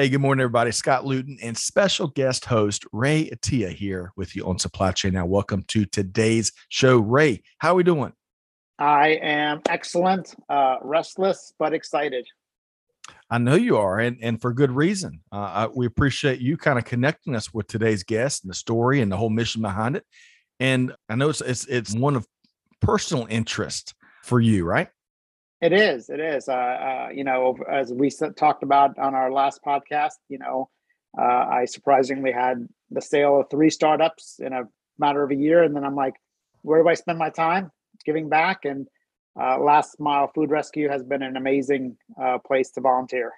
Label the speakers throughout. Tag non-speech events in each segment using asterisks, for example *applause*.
Speaker 1: Hey, good morning, everybody. Scott Luton and special guest host Ray Attiyah here with you on Supply Chain Now. Welcome to today's show. Ray, how are we doing?
Speaker 2: I am excellent, uh, restless, but excited.
Speaker 1: I know you are, and, and for good reason. Uh, I, we appreciate you kind of connecting us with today's guest and the story and the whole mission behind it. And I know it's it's, it's one of personal interest for you, right?
Speaker 2: It is. It is. Uh, uh, you know, as we talked about on our last podcast, you know, uh, I surprisingly had the sale of three startups in a matter of a year, and then I'm like, where do I spend my time? Giving back, and uh, Last Mile Food Rescue has been an amazing uh, place to volunteer.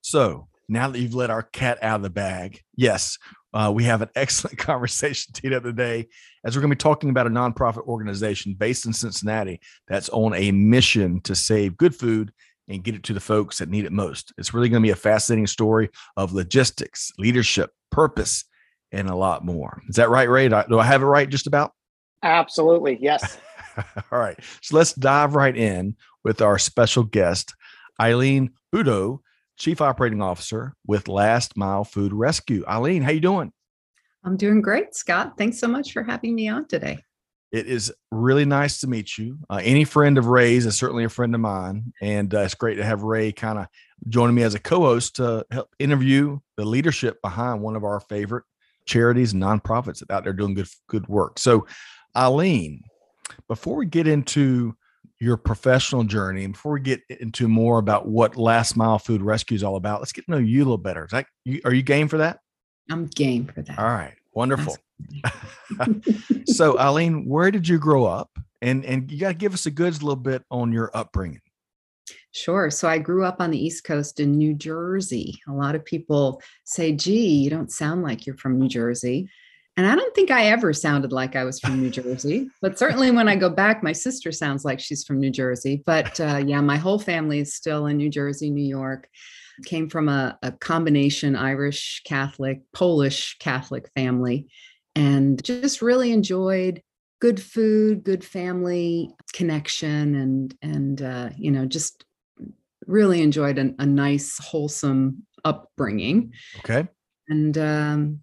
Speaker 1: So now that you've let our cat out of the bag, yes, uh, we have an *laughs* excellent conversation teed up today as we're going to be talking about a nonprofit organization based in Cincinnati that's on a mission to save good food and get it to the folks that need it most. It's really going to be a fascinating story of logistics, leadership, purpose, and a lot more. Is that right, Ray? Do I, have it right just about?
Speaker 2: Absolutely. Yes. *laughs*
Speaker 1: All right. So let's dive right in with our special guest, Eileen Budo, Chief Operating Officer with Last Mile Food Rescue. Eileen, how you doing?
Speaker 3: I'm doing great, Scott. Thanks so much for having me on today.
Speaker 1: It is really nice to meet you. Uh, any friend of Ray's is certainly a friend of mine, and uh, it's great to have Ray kind of joining me as a co-host to help interview the leadership behind one of our favorite charities and nonprofits that out there doing good good work. So, Eileen, before we get into your professional journey, and before we get into more about what Last Mile Food Rescue is all about, let's get to know you a little better. Is that you, are you game for that?
Speaker 3: I'm game for that.
Speaker 1: All right. Wonderful. *laughs* so, Eileen, where did you grow up? And and you got to give us a good little bit on your upbringing.
Speaker 3: Sure. So I grew up on the East Coast in New Jersey. A lot of people say, gee, you don't sound like you're from New Jersey. And I don't think I ever sounded like I was from New Jersey, but certainly when I go back, my sister sounds like she's from New Jersey. But uh, yeah, my whole family is still in New Jersey, New York came from a, a combination Irish Catholic, Polish Catholic family, and just really enjoyed good food, good family connection, and and uh, you know just really enjoyed an, a nice, wholesome upbringing.
Speaker 1: Okay.
Speaker 3: And um,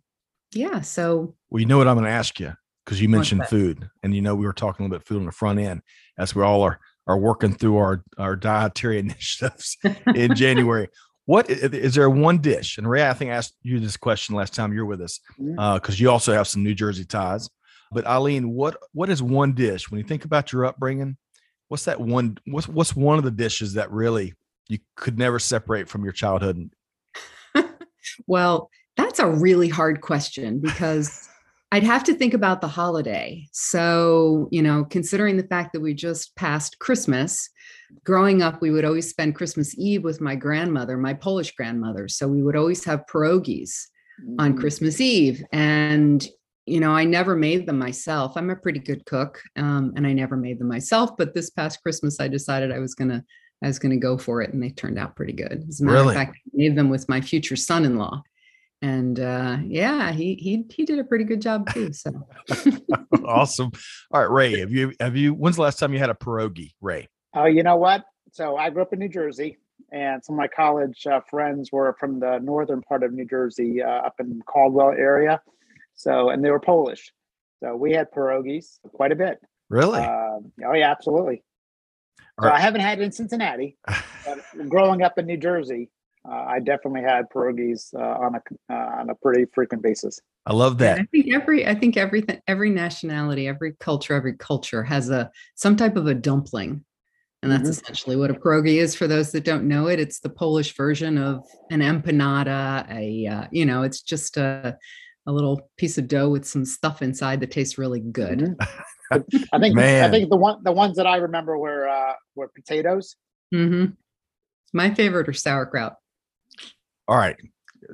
Speaker 3: yeah, so
Speaker 1: well, you know what I'm going to ask you because you mentioned food, and you know we were talking a little bit food on the front end as we all are are working through our our dietary *laughs* initiatives in January. What is there one dish? And Ray, I think I asked you this question last time you were with us because uh, you also have some New Jersey ties. But Eileen, what what is one dish when you think about your upbringing? What's that one? What's what's one of the dishes that really you could never separate from your childhood? *laughs*
Speaker 3: well, that's a really hard question because I'd have to think about the holiday. So, you know, considering the fact that we just passed Christmas, growing up, we would always spend Christmas Eve with my grandmother, my Polish grandmother. So we would always have pierogies mm. on Christmas Eve. And, you know, I never made them myself. I'm a pretty good cook um, and I never made them myself. But this past Christmas, I decided I was going to. I was going to go for it, and they turned out pretty good. As a matter really? of fact, I made them with my future son-in-law, and uh, yeah, he he he did a pretty good job too. So *laughs*
Speaker 1: awesome! All right, Ray, have you have you? When's the last time you had a pierogi, Ray?
Speaker 2: Oh, you know what? So I grew up in New Jersey, and some of my college uh, friends were from the northern part of New Jersey, uh, up in Caldwell area. So, and they were Polish. So we had pierogies quite a bit.
Speaker 1: Really?
Speaker 2: Uh, oh yeah, absolutely. So right. I haven't had it in Cincinnati, *laughs* but growing up in New Jersey, uh, I definitely had pierogies uh, on a uh, on a pretty frequent basis.
Speaker 1: I love that.
Speaker 3: I think every I think everything every nationality, every culture, every culture has a some type of a dumpling and that's mm-hmm. essentially what a pierogi is for those that don't know it. It's the Polish version of an empanada. A uh, you know, it's just a a little piece of dough with some stuff inside that tastes really good.
Speaker 2: Mm-hmm. *laughs* I think Man. I think the one the ones that I remember were uh, were potatoes.
Speaker 3: Mm-hmm. My favorite are sauerkraut.
Speaker 1: All right,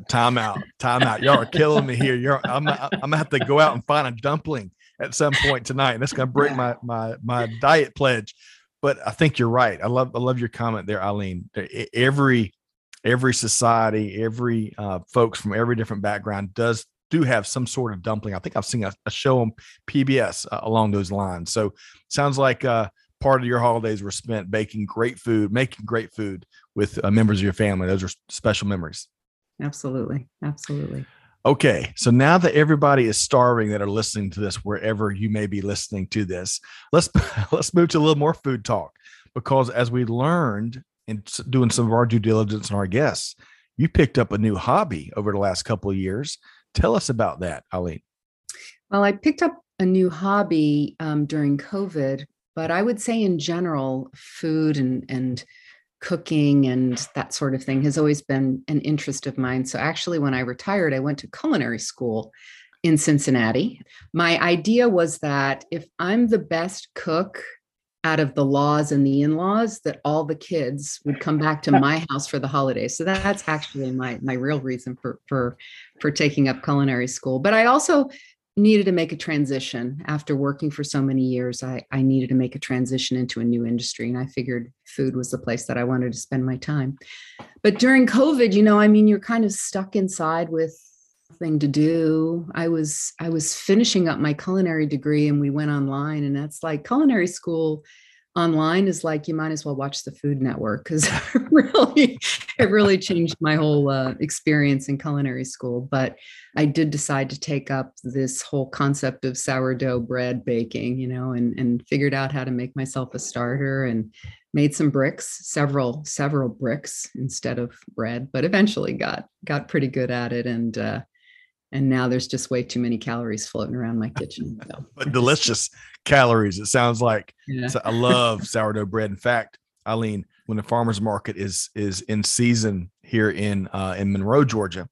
Speaker 1: Time out. Time out. Y'all are killing me here. You're I'm I'm gonna have to go out and find a dumpling at some point tonight. And that's gonna break my my my diet pledge. But I think you're right. I love I love your comment there, Eileen. Every every society, every uh, folks from every different background does do have some sort of dumpling. I think I've seen a, a show on PBS uh, along those lines. So sounds like uh, part of your holidays were spent baking great food, making great food with uh, members of your family. Those are special memories.
Speaker 3: Absolutely, absolutely.
Speaker 1: Okay, so now that everybody is starving that are listening to this, wherever you may be listening to this, let's *laughs* let's move to a little more food talk because as we learned in doing some of our due diligence on our guests, you picked up a new hobby over the last couple of years. Tell us about that, Eileen.
Speaker 3: Well, I picked up a new hobby um, during COVID, but I would say in general, food and and cooking and that sort of thing has always been an interest of mine. So actually, when I retired, I went to culinary school in Cincinnati. My idea was that if I'm the best cook out of the laws and the in-laws that all the kids would come back to my *laughs* house for the holidays so that's actually my my real reason for for for taking up culinary school but i also needed to make a transition after working for so many years. I i needed to make a transition into a new industry and i figured food was the place that i wanted to spend my time. But during covid you know i mean you're kind of stuck inside with thing to do. I was i was finishing up my culinary degree and we went online and that's like culinary school online is like you might as well watch the food network because *laughs* really *laughs* it really changed my whole uh, experience in culinary school but i did decide to take up this whole concept of sourdough bread baking you know and and figured out how to make myself a starter and made some bricks several several bricks instead of bread but eventually got got pretty good at it and uh, and now there's just way too many calories floating around my kitchen. So. *laughs*
Speaker 1: but delicious calories. It sounds like. Yeah. So I love sourdough bread. In fact, Eileen, when the farmers market is is in season here in uh, in Monroe, Georgia,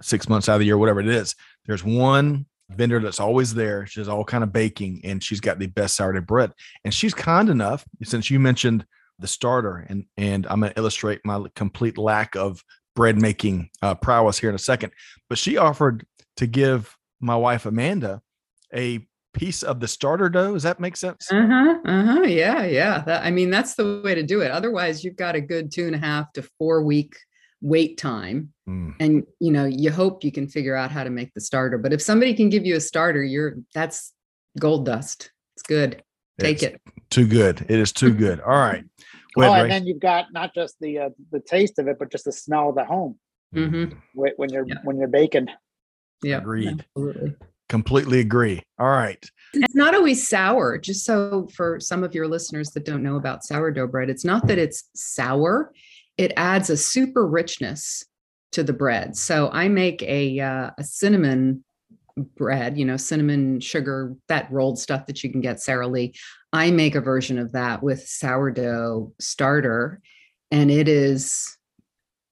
Speaker 1: six months out of the year, whatever it is, there's one vendor that's always there. She's all kind of baking, and she's got the best sourdough bread. And she's kind enough, since you mentioned the starter, and and I'm going to illustrate my complete lack of bread making uh, prowess here in a second. But she offered to give my wife Amanda a piece of the starter dough. Does that make sense?
Speaker 3: Uh huh. Uh huh. Yeah. Yeah. That, I mean, that's the way to do it. Otherwise, you've got a good two and a half to four week wait time, mm. and you know you hope you can figure out how to make the starter. But if somebody can give you a starter, you're that's gold dust. It's good. Take it's it.
Speaker 1: Too good. It is too good. All right.
Speaker 2: Go oh, ahead, and then you've got not just the uh, the taste of it, but just the smell of the home mm-hmm. when you're yeah. when you're baking.
Speaker 3: Yeah,
Speaker 1: agreed. Absolutely. Completely agree. All right.
Speaker 3: It's not always sour. Just so for some of your listeners that don't know about sourdough bread, it's not that it's sour. It adds a super richness to the bread. So I make a uh, a cinnamon bread, you know, cinnamon sugar, that rolled stuff that you can get Sara Lee. I make a version of that with sourdough starter, and it is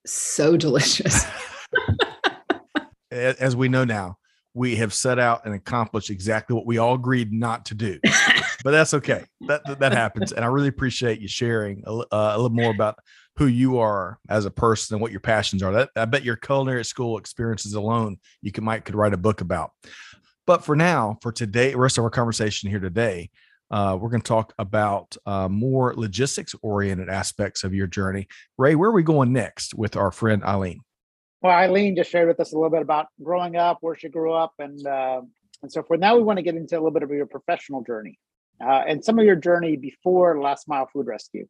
Speaker 3: so *laughs* delicious. *laughs*
Speaker 1: As we know now, we have set out and accomplished exactly what we all agreed not to do. *laughs* but that's okay. That that happens, and I really appreciate you sharing a, uh, a little more about who you are as a person and what your passions are. That I bet your culinary school experiences alone you could might could write a book about. But for now, for today, rest of our conversation here today, uh, we're going to talk about uh, more logistics oriented aspects of your journey. Ray, where are we going next with our friend Eileen?
Speaker 2: Well, Eileen just shared with us a little bit about growing up, where she grew up, and uh, and so forth. Now we want to get into a little bit of your professional journey uh, and some of your journey before Last Mile Food Rescue.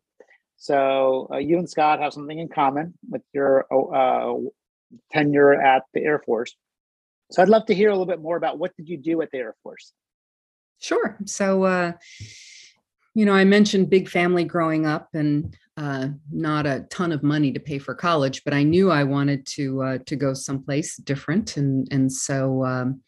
Speaker 2: So uh, you and Scott have something in common with your uh, tenure at the Air Force. So I'd love to hear a little bit more about what did you do at the Air Force?
Speaker 3: Sure. So, uh, you know, I mentioned big family growing up and uh, not a ton of money to pay for college, but I knew I wanted to uh, to go someplace different, and and so um,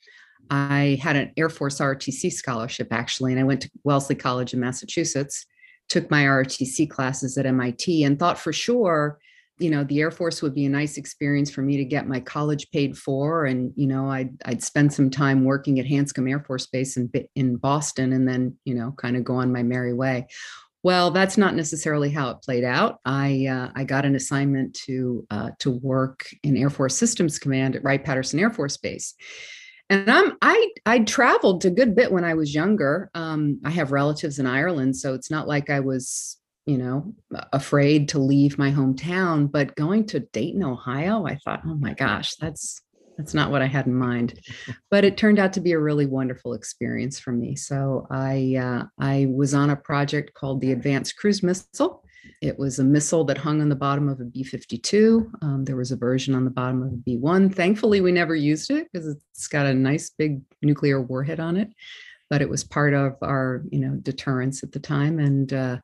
Speaker 3: I had an Air Force ROTC scholarship actually, and I went to Wellesley College in Massachusetts, took my ROTC classes at MIT, and thought for sure you know the air force would be a nice experience for me to get my college paid for. And you know i'd i'd spend some time working at hanscom air force base in in boston and then you know kind of go on my merry way Well, that's not necessarily how it played out. I uh, I got an assignment to uh, to work in Air Force Systems Command at Wright Patterson Air Force Base, and I'm I I traveled a good bit when I was younger. Um, I have relatives in Ireland, so it's not like I was you know afraid to leave my hometown. But going to Dayton, Ohio, I thought, oh my gosh, that's that's not what I had in mind, but it turned out to be a really wonderful experience for me. So I uh, I was on a project called the Advanced Cruise Missile. It was a missile that hung on the bottom of a B 52. Um, there was a version on the bottom of a B 1. Thankfully, we never used it because it's got a nice big nuclear warhead on it, but it was part of our you know deterrence at the time. And, uh,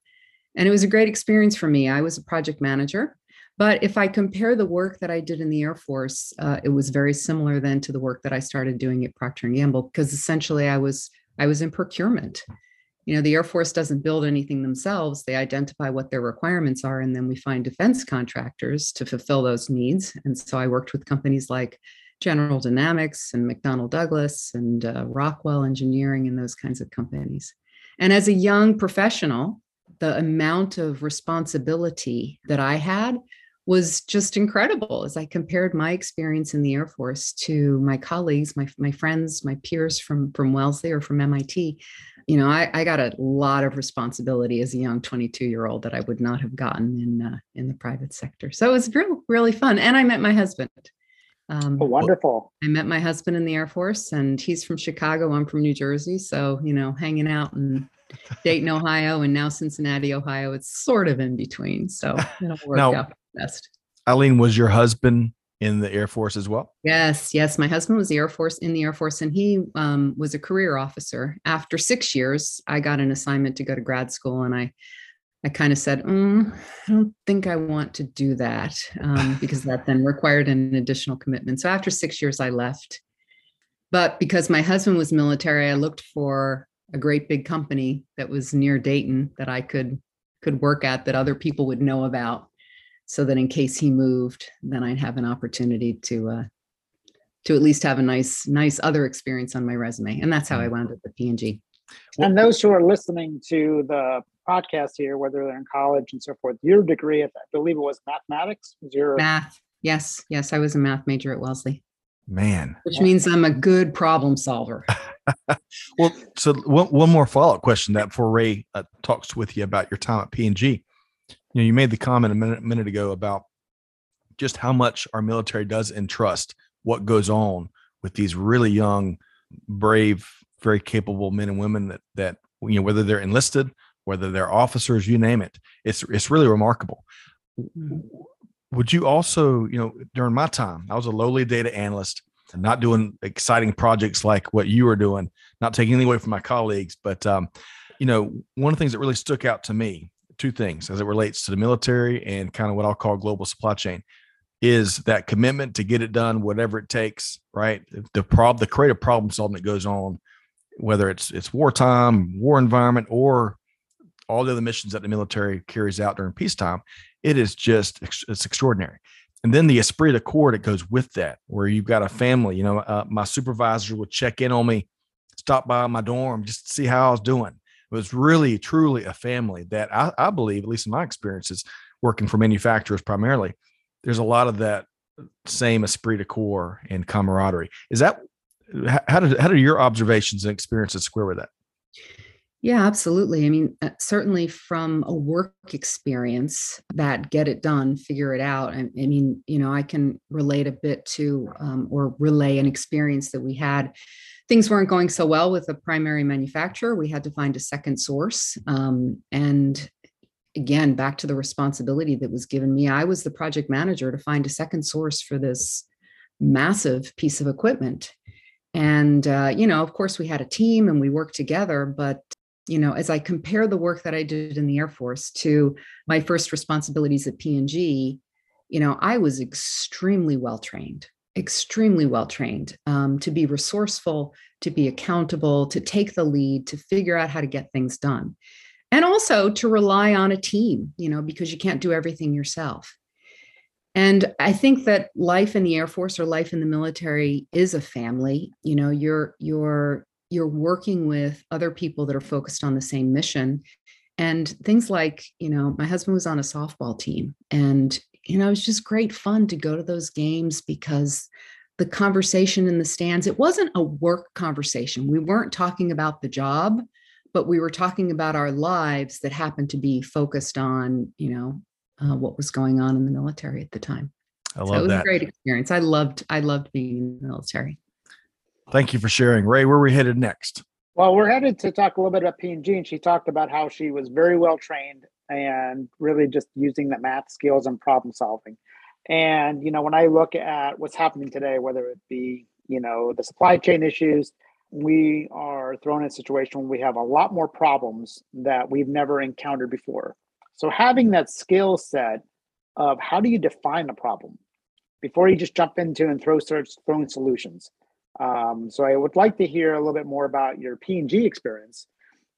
Speaker 3: and it was a great experience for me. I was a project manager but if I compare the work that I did in the Air Force, uh, it was very similar then to the work that I started doing at Procter and Gamble because essentially I was I was in procurement. You know, the Air Force doesn't build anything themselves; they identify what their requirements are, and then we find defense contractors to fulfill those needs. And so I worked with companies like General Dynamics and McDonnell Douglas and uh, Rockwell Engineering and those kinds of companies. And as a young professional, the amount of responsibility that I had was just incredible as I compared my experience in the Air Force to my colleagues, my, my friends, my peers from, from Wellesley or from MIT. You know, I, I got a lot of responsibility as a young 22 year old that I would not have gotten in uh, in the private sector. So it was real, really fun. And I met my husband.
Speaker 2: Um, oh, wonderful.
Speaker 3: I met my husband in the Air Force, and he's from Chicago. I'm from New Jersey. So, you know, hanging out in Dayton, *laughs* Ohio, and now Cincinnati, Ohio, it's sort of in between. So *laughs* it'll work now, out best.
Speaker 1: Eileen, was your husband in the Air Force as well?
Speaker 3: Yes, yes. My husband was the Air Force in the Air Force, and he um, was a career officer. After six years, I got an assignment to go to grad school, and I, I kind of said, mm, I don't think I want to do that um, *laughs* because that then required an additional commitment. So after six years, I left. But because my husband was military, I looked for a great big company that was near Dayton that I could could work at that other people would know about so that in case he moved, then I'd have an opportunity to uh, to at least have a nice nice other experience on my resume. And that's how I wound up at P&G.
Speaker 2: And those who are listening to the podcast here, whether they're in college and so forth, your degree, I believe it was mathematics. Was your
Speaker 3: math? Yes, yes, I was a math major at Wellesley.
Speaker 1: Man,
Speaker 3: which means I'm a good problem solver. *laughs*
Speaker 1: well, so one, one more follow up question that before Ray uh, talks with you about your time at P&G you know, you made the comment a minute, minute ago about just how much our military does entrust what goes on with these really young, brave, very capable men and women that that you know whether they're enlisted, whether they're officers, you name it. It's it's really remarkable. Mm-hmm. Would you also, you know, during my time, I was a lowly data analyst, not doing exciting projects like what you were doing, not taking anything away from my colleagues, but um, you know, one of the things that really stuck out to me two things as it relates to the military and kind of what I'll call global supply chain is that commitment to get it done, whatever it takes, right? The prob the creative problem solving that goes on, whether it's it's wartime, war environment, or all the other missions that the military carries out during peacetime, it is just it's extraordinary. And then the esprit de corps that goes with that, where you've got a family. You know, uh, my supervisor would check in on me, stop by my dorm just to see how I was doing was really truly a family that I, I believe, at least in my experiences, working for manufacturers primarily, there's a lot of that same esprit de corps and camaraderie. Is that how did how did your observations and experiences square with that?
Speaker 3: Yeah, absolutely. I mean, uh, certainly from a work experience, that get it done, figure it out. I, I mean, you know, I can relate a bit to um, or relay an experience that we had things weren't going so well with the primary manufacturer. We had to find a second source. Um, and again, back to the responsibility that was given me, I was the project manager to find a second source for this massive piece of equipment. And, uh, you know, of course, we had a team and we worked together. But, you know, as I compare the work that I did in the Air Force to my first responsibilities at P&G, you know, I was extremely well trained extremely well trained um, to be resourceful, to be accountable, to take the lead, to figure out how to get things done. And also to rely on a team, you know, because you can't do everything yourself. And I think that life in the Air Force or life in the military is a family. You know, you're you're you're working with other people that are focused on the same mission and things like you know my husband was on a softball team and you know it was just great fun to go to those games because the conversation in the stands it wasn't a work conversation we weren't talking about the job but we were talking about our lives that happened to be focused on you know uh, what was going on in the military at the time
Speaker 1: I love
Speaker 3: so it was
Speaker 1: that.
Speaker 3: a great experience i loved i loved being in the military
Speaker 1: Thank you for sharing. Ray, where are we headed next?
Speaker 2: Well, we're headed to talk a little bit about P&G, and she talked about how she was very well trained and really just using the math skills and problem solving. And you know, when I look at what's happening today, whether it be you know the supply chain issues, we are thrown in a situation where we have a lot more problems that we've never encountered before. So having that skill set of how do you define a problem before you just jump into and throw search throwing solutions. Um, so I would like to hear a little bit more about your P&G experience,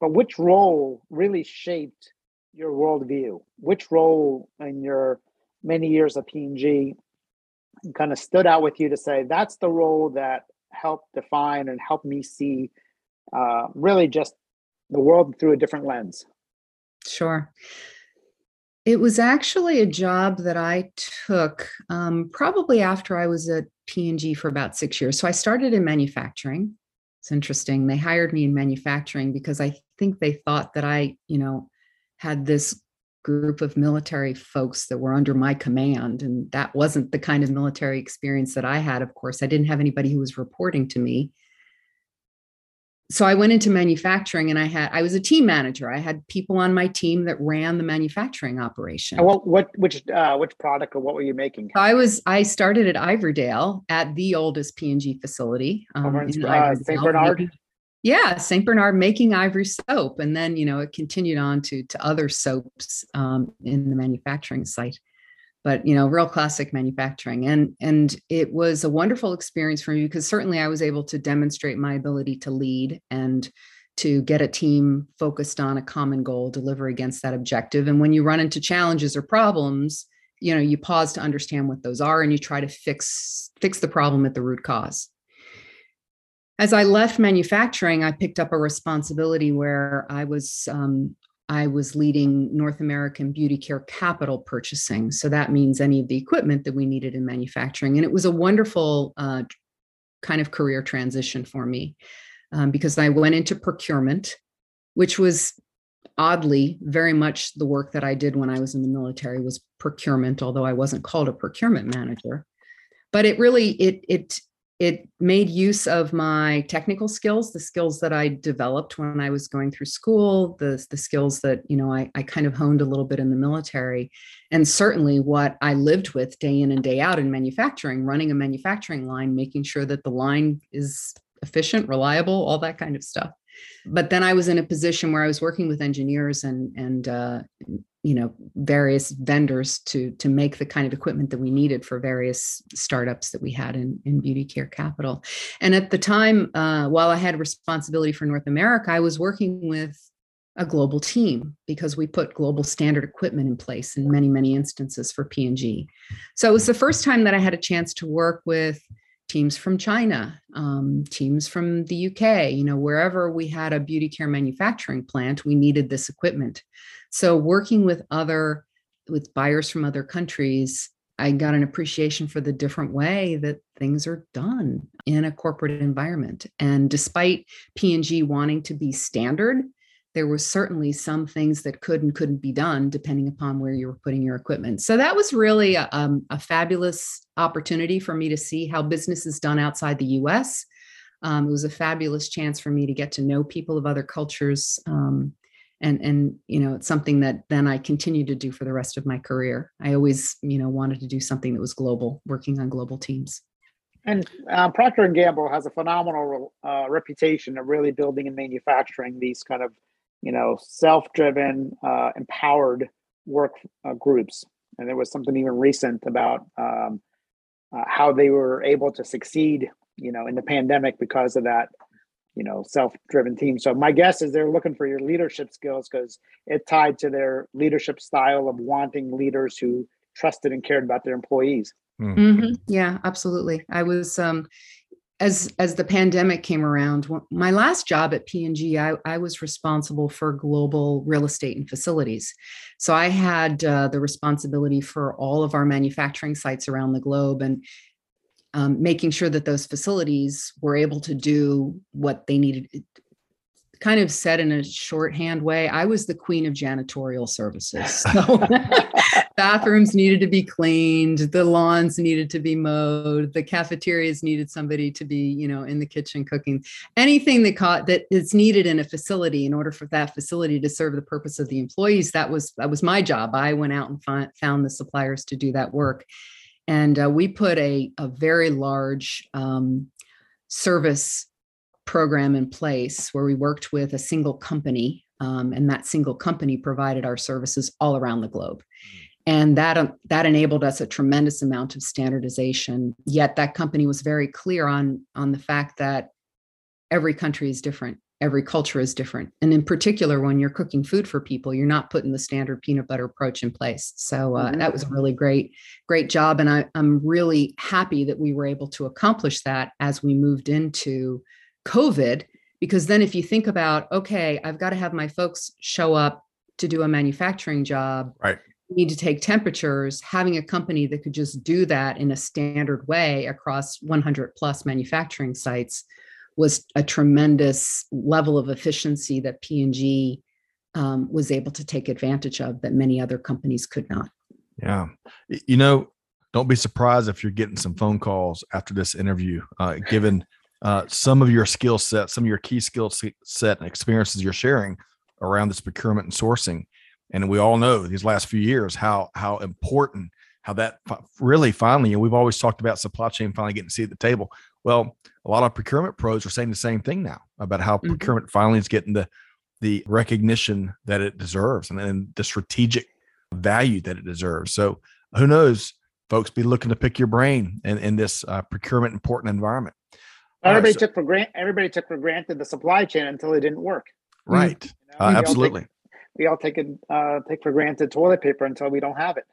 Speaker 2: but which role really shaped your worldview? Which role in your many years of P&G kind of stood out with you to say that's the role that helped define and help me see uh, really just the world through a different lens?
Speaker 3: Sure. It was actually a job that I took um, probably after I was at P&G for about six years. So I started in manufacturing. It's interesting. They hired me in manufacturing because I think they thought that I, you know, had this group of military folks that were under my command. And that wasn't the kind of military experience that I had. Of course, I didn't have anybody who was reporting to me so I went into manufacturing and I had I was a team manager. I had people on my team that ran the manufacturing operation.
Speaker 2: And what what which uh, which product or what were you making?
Speaker 3: I was I started at Ivorydale at the oldest P&G facility.
Speaker 2: Um, in, uh, St. Bernard.
Speaker 3: Yeah, St. Bernard making ivory soap, and then you know it continued on to to other soaps um, in the manufacturing site but you know real classic manufacturing and and it was a wonderful experience for me because certainly i was able to demonstrate my ability to lead and to get a team focused on a common goal deliver against that objective and when you run into challenges or problems you know you pause to understand what those are and you try to fix fix the problem at the root cause as i left manufacturing i picked up a responsibility where i was um, I was leading North American beauty care capital purchasing. So that means any of the equipment that we needed in manufacturing. And it was a wonderful uh, kind of career transition for me um, because I went into procurement, which was oddly very much the work that I did when I was in the military was procurement, although I wasn't called a procurement manager. But it really it it it made use of my technical skills the skills that i developed when i was going through school the, the skills that you know I, I kind of honed a little bit in the military. And certainly what i lived with day in and day out in manufacturing running a manufacturing line making sure that the line is efficient reliable all that kind of stuff. But then i was in a position where i was working with engineers and and uh, you know various vendors to to make the kind of equipment that we needed for various startups that we had in, in beauty care capital. And at the time uh, while i had responsibility for north america i was working with a global team because we put global standard equipment in place in many many instances for p&g so it was the first time that i had a chance to work with teams from china um, teams from the uk you know wherever we had a beauty care manufacturing plant we needed this equipment so working with other with buyers from other countries, I got an appreciation for the different way that things are done in a corporate environment. And despite P&G wanting to be standard, there was certainly some things that could and couldn't be done depending upon where you were putting your equipment. So that was really a, um, a fabulous opportunity for me to see how business is done outside the US. Um, it was a fabulous chance for me to get to know people of other cultures um, and and you know it's something that then i continue to do for the rest of my career. I always you know wanted to do something that was global working on global teams.
Speaker 2: And uh, procter and gamble has a phenomenal uh, reputation of really building and manufacturing these kind of you know self-driven uh, empowered work uh, groups. And there was something even recent about um, uh, how they were able to succeed you know in the pandemic because of that you know self-driven team. So my guess is they're looking for your leadership skills because it tied to their leadership style of wanting leaders who trusted and cared about their employees.
Speaker 3: Mm-hmm. yeah absolutely. I was um as as the pandemic came around my last job at p&g i, I was responsible for global real estate and facilities. So i had uh, the responsibility for all of our manufacturing sites around the globe and um, making sure that those facilities were able to do what they needed kind of said in a shorthand way, I was the queen of janitorial services. *laughs* So *laughs* bathrooms needed to be cleaned, the lawns needed to be mowed, the cafeterias needed somebody to be, you know, in the kitchen cooking. Anything that caught that is needed in a facility in order for that facility to serve the purpose of the employees, that was that was my job. I went out and find, found the suppliers to do that work. And uh, we put a, a very large um, service program in place where we worked with a single company, um, and that single company provided our services all around the globe. Mm. And that, um, that enabled us a tremendous amount of standardization. Yet that company was very clear on, on the fact that every country is different every culture is different and in particular when you're cooking food for people you're not putting the standard peanut butter approach in place so uh, mm-hmm. that was a really great great job and I, i'm really happy that we were able to accomplish that as we moved into COVID, because then if you think about, okay, I've got to have my folks show up to do a manufacturing job.
Speaker 1: Right.
Speaker 3: Need to take temperatures. Having a company that could just do that in a standard way across 100 plus manufacturing sites was a tremendous level of efficiency that P&G um, was able to take advantage of that many other companies could not.
Speaker 1: Yeah. You know, don't be surprised if you're getting some phone calls after this interview, uh, given uh, some of your skill set, some of your key skill set and experiences you're sharing around this procurement and sourcing. And we all know these last few years how how important how that really finally, and we've always talked about supply chain finally getting to see at the table. Well, a lot of procurement pros are saying the same thing now about how mm-hmm. procurement finally is getting the the recognition that it deserves and, and the strategic value that it deserves. So who knows, folks, be looking to pick your brain in, in this uh, procurement important environment.
Speaker 2: Everybody right, so, took for granted. Everybody took for granted the supply chain until it didn't work.
Speaker 1: Right. You know, uh, absolutely.
Speaker 2: we all take it uh, take for granted toilet paper until we don't have it.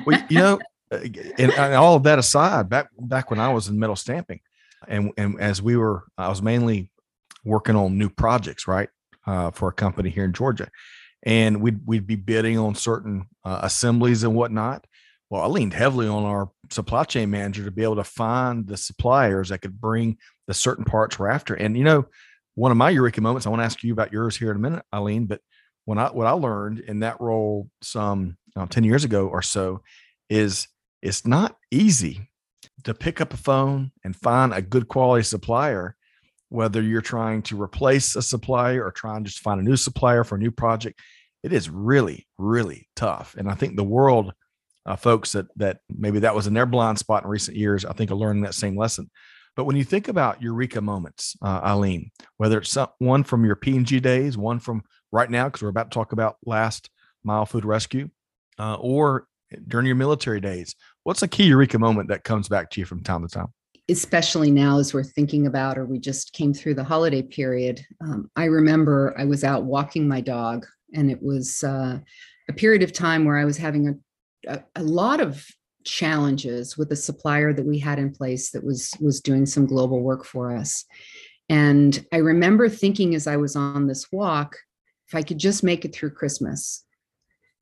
Speaker 2: *laughs*
Speaker 1: well, you know, uh, and, and, all of that aside, back back when I was in metal stamping, and and as we were, I was mainly working on new projects, right, uh, for a company here in Georgia, and we'd we'd be bidding on certain uh, assemblies and whatnot, well, I leaned heavily on our supply chain manager to be able to find the suppliers that could bring the certain parts we're after. And you know, one of my eureka moments, I want to ask you about yours here in a minute, Eileen. But when I what I learned in that role some uh, 10 years ago or so is it's not easy to pick up a phone and find a good quality supplier, whether you're trying to replace a supplier or trying to just find a new supplier for a new project. It is really, really tough. And I think the world uh, folks that that maybe that was in their blind spot in recent years, I think are learning that same lesson. But when you think about eureka moments, uh, Eileen, whether it's some, one from your P&G days, one from right now, because we're about to talk about last mile food rescue, uh, or during your military days, what's a key eureka moment that comes back to you from time to time?
Speaker 3: Especially now, as we're thinking about, or we just came through the holiday period. Um, I remember I was out walking my dog, and it was uh, a period of time where I was having a a, a lot of challenges with a supplier that we had in place that was was doing some global work for us and i remember thinking as i was on this walk if i could just make it through christmas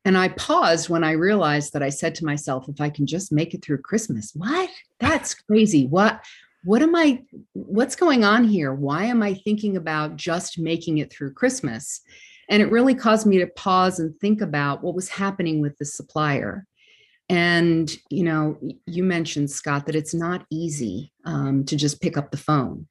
Speaker 3: and i paused when i realized that i said to myself if i can just make it through christmas. What? That's crazy. What what am i what's going on here? Why am i thinking about just making it through christmas? And it really caused me to pause and think about what was happening with the supplier. And, you know, you mentioned, Scott, that it's not easy um, to just pick up the phone.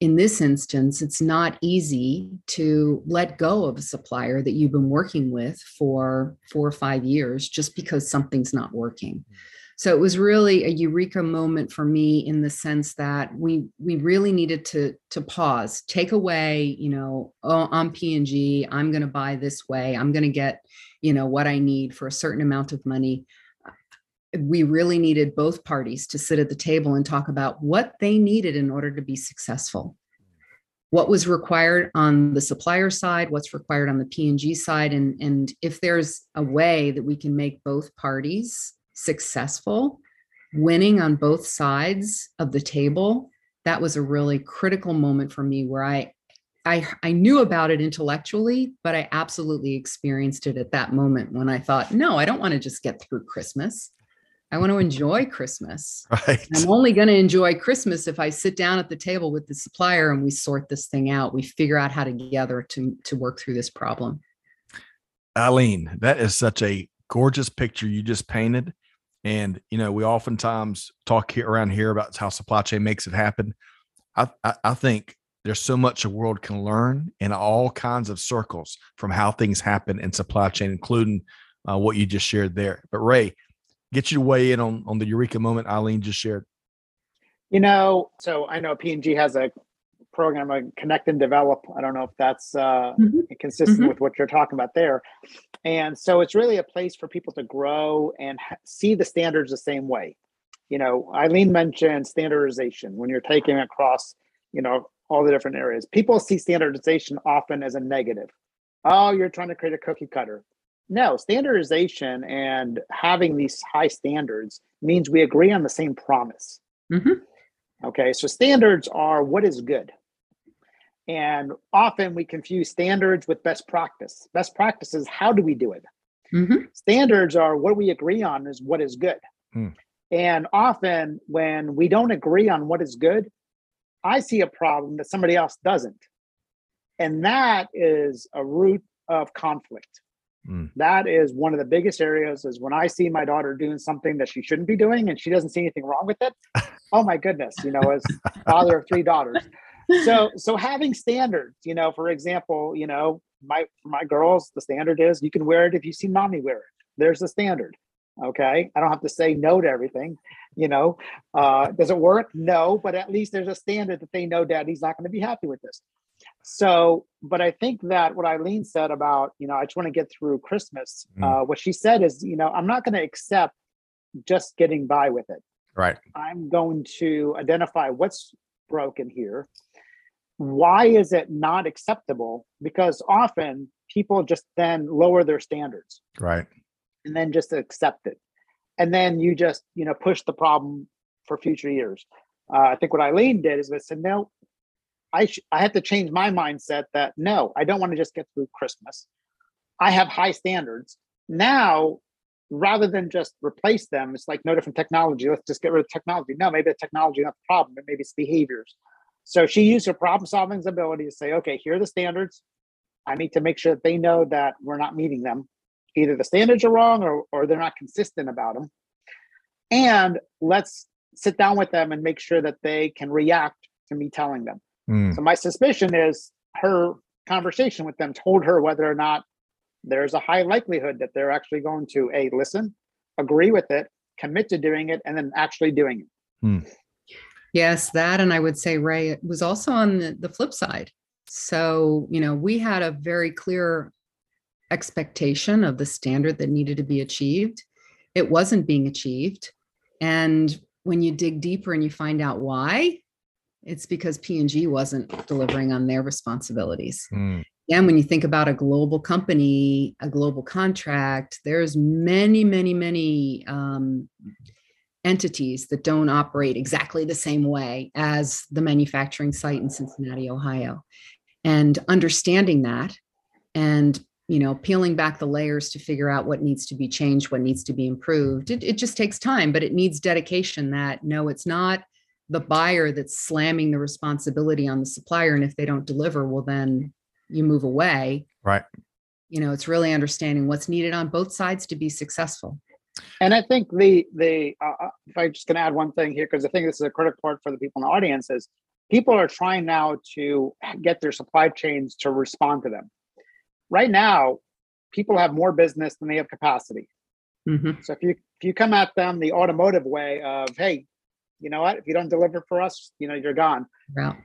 Speaker 3: In this instance, it's not easy to let go of a supplier that you've been working with for four or five years just because something's not working. Mm. So it was really a eureka moment for me in the sense that we we really needed to to pause, take away, you know, oh, I'm P&G, I'm going to buy this way, I'm going to get, you know, what I need for a certain amount of money we really needed both parties to sit at the table and talk about what they needed in order to be successful what was required on the supplier side what's required on the p&g side and, and if there's a way that we can make both parties successful winning on both sides of the table that was a really critical moment for me where I I, I knew about it intellectually, but I absolutely experienced it at that moment when I thought, no, I don't want to just get through Christmas. I want to enjoy Christmas. *laughs*
Speaker 1: Right.
Speaker 3: I'm only going to enjoy Christmas if I sit down at the table with the supplier and we sort this thing out. We figure out how together to to work through this problem.
Speaker 1: Eileen, that is such a gorgeous picture you just painted. And you know, we oftentimes talk here around here about how supply chain makes it happen. I, I, I think there's so much a world can learn in all kinds of circles from how things happen in supply chain, including uh, what you just shared there. But Ray, get you to weigh in on on the eureka moment Eileen just shared.
Speaker 2: You know, so I know P&G has a program like Connect and Develop. I don't know if that's uh, mm-hmm. consistent mm-hmm. with what you're talking about there. And so it's really a place for people to grow and ha- see the standards the same way. You know, Eileen mentioned standardization when you're taking across, you know, all the different areas. People see standardization often as a negative. Oh, you're trying to create a cookie cutter. No, standardization and having these high standards means we agree on the same promise. Mm-hmm. Okay, so standards are what is good. And often we confuse standards with best practice. Best practices, how do we do it? Mm-hmm. Standards are what we agree on is what is good. Mm. And often when we don't agree on what is good, I see a problem that somebody else doesn't. And that is a root of conflict. Mm. That is one of the biggest areas is when I see my daughter doing something that she shouldn't be doing and she doesn't see anything wrong with it. *laughs* oh my goodness, you know, as father of three daughters. So so having standards, you know, for example, you know, my for my girls, the standard is you can wear it if you see mommy wear it. There's the standard. Okay. I don't have to say no to everything. You know, uh, does it work? No, but at least there's a standard that they know daddy's not going to be happy with this. So, but I think that what Eileen said about, you know, I just want to get through Christmas. Mm. Uh, what she said is, you know, I'm not going to accept just getting by with it.
Speaker 1: Right.
Speaker 2: I'm going to identify what's broken here. Why is it not acceptable? Because often people just then lower their standards.
Speaker 1: Right
Speaker 2: and then just accept it and then you just you know push the problem for future years uh, i think what eileen did is they said no i sh- i have to change my mindset that no i don't want to just get through christmas. I have high standards. Now rather than just replace them it's like no different technology let's just get rid of technology. No maybe the technology not the problem but maybe it's behaviors. So she mm-hmm. used her problem solving ability to say okay here are the standards. I need to make sure that they know that we're not meeting them. Either the standards are wrong or, or they're not consistent about them. And let's sit down with them and make sure that they can react to me telling them. Mm. So my suspicion is her conversation with them told her whether or not there's a high likelihood that they're actually going to a listen, agree with it, commit to doing it, and then actually doing it. Mm.
Speaker 3: Yes, that and I would say Ray it was also on the, the flip side. So, you know, we had a very clear expectation of the standard that needed to be achieved. It wasn't being achieved. And when you dig deeper and you find out why, it's because P&G wasn't delivering on their responsibilities. Mm. And when you think about a global company, a global contract, there's many, many, many um, entities that don't operate exactly the same way as the manufacturing site in Cincinnati, Ohio. And understanding that and you know peeling back the layers to figure out what needs to be changed what needs to be improved it, it just takes time but it needs dedication that no it's not the buyer that's slamming the responsibility on the supplier and if they don't deliver well then you move away
Speaker 1: right
Speaker 3: you know it's really understanding what's needed on both sides to be successful
Speaker 2: and i think the the uh, uh if i just going to add one thing here because i think this is a critical part for the people in the audience is people are trying now to get their supply chains to respond to them right now, people have more business than they have capacity. Mm-hmm. So if you if you come at them the automotive way of, hey, you know what, if you don't deliver for us, you know you're gone.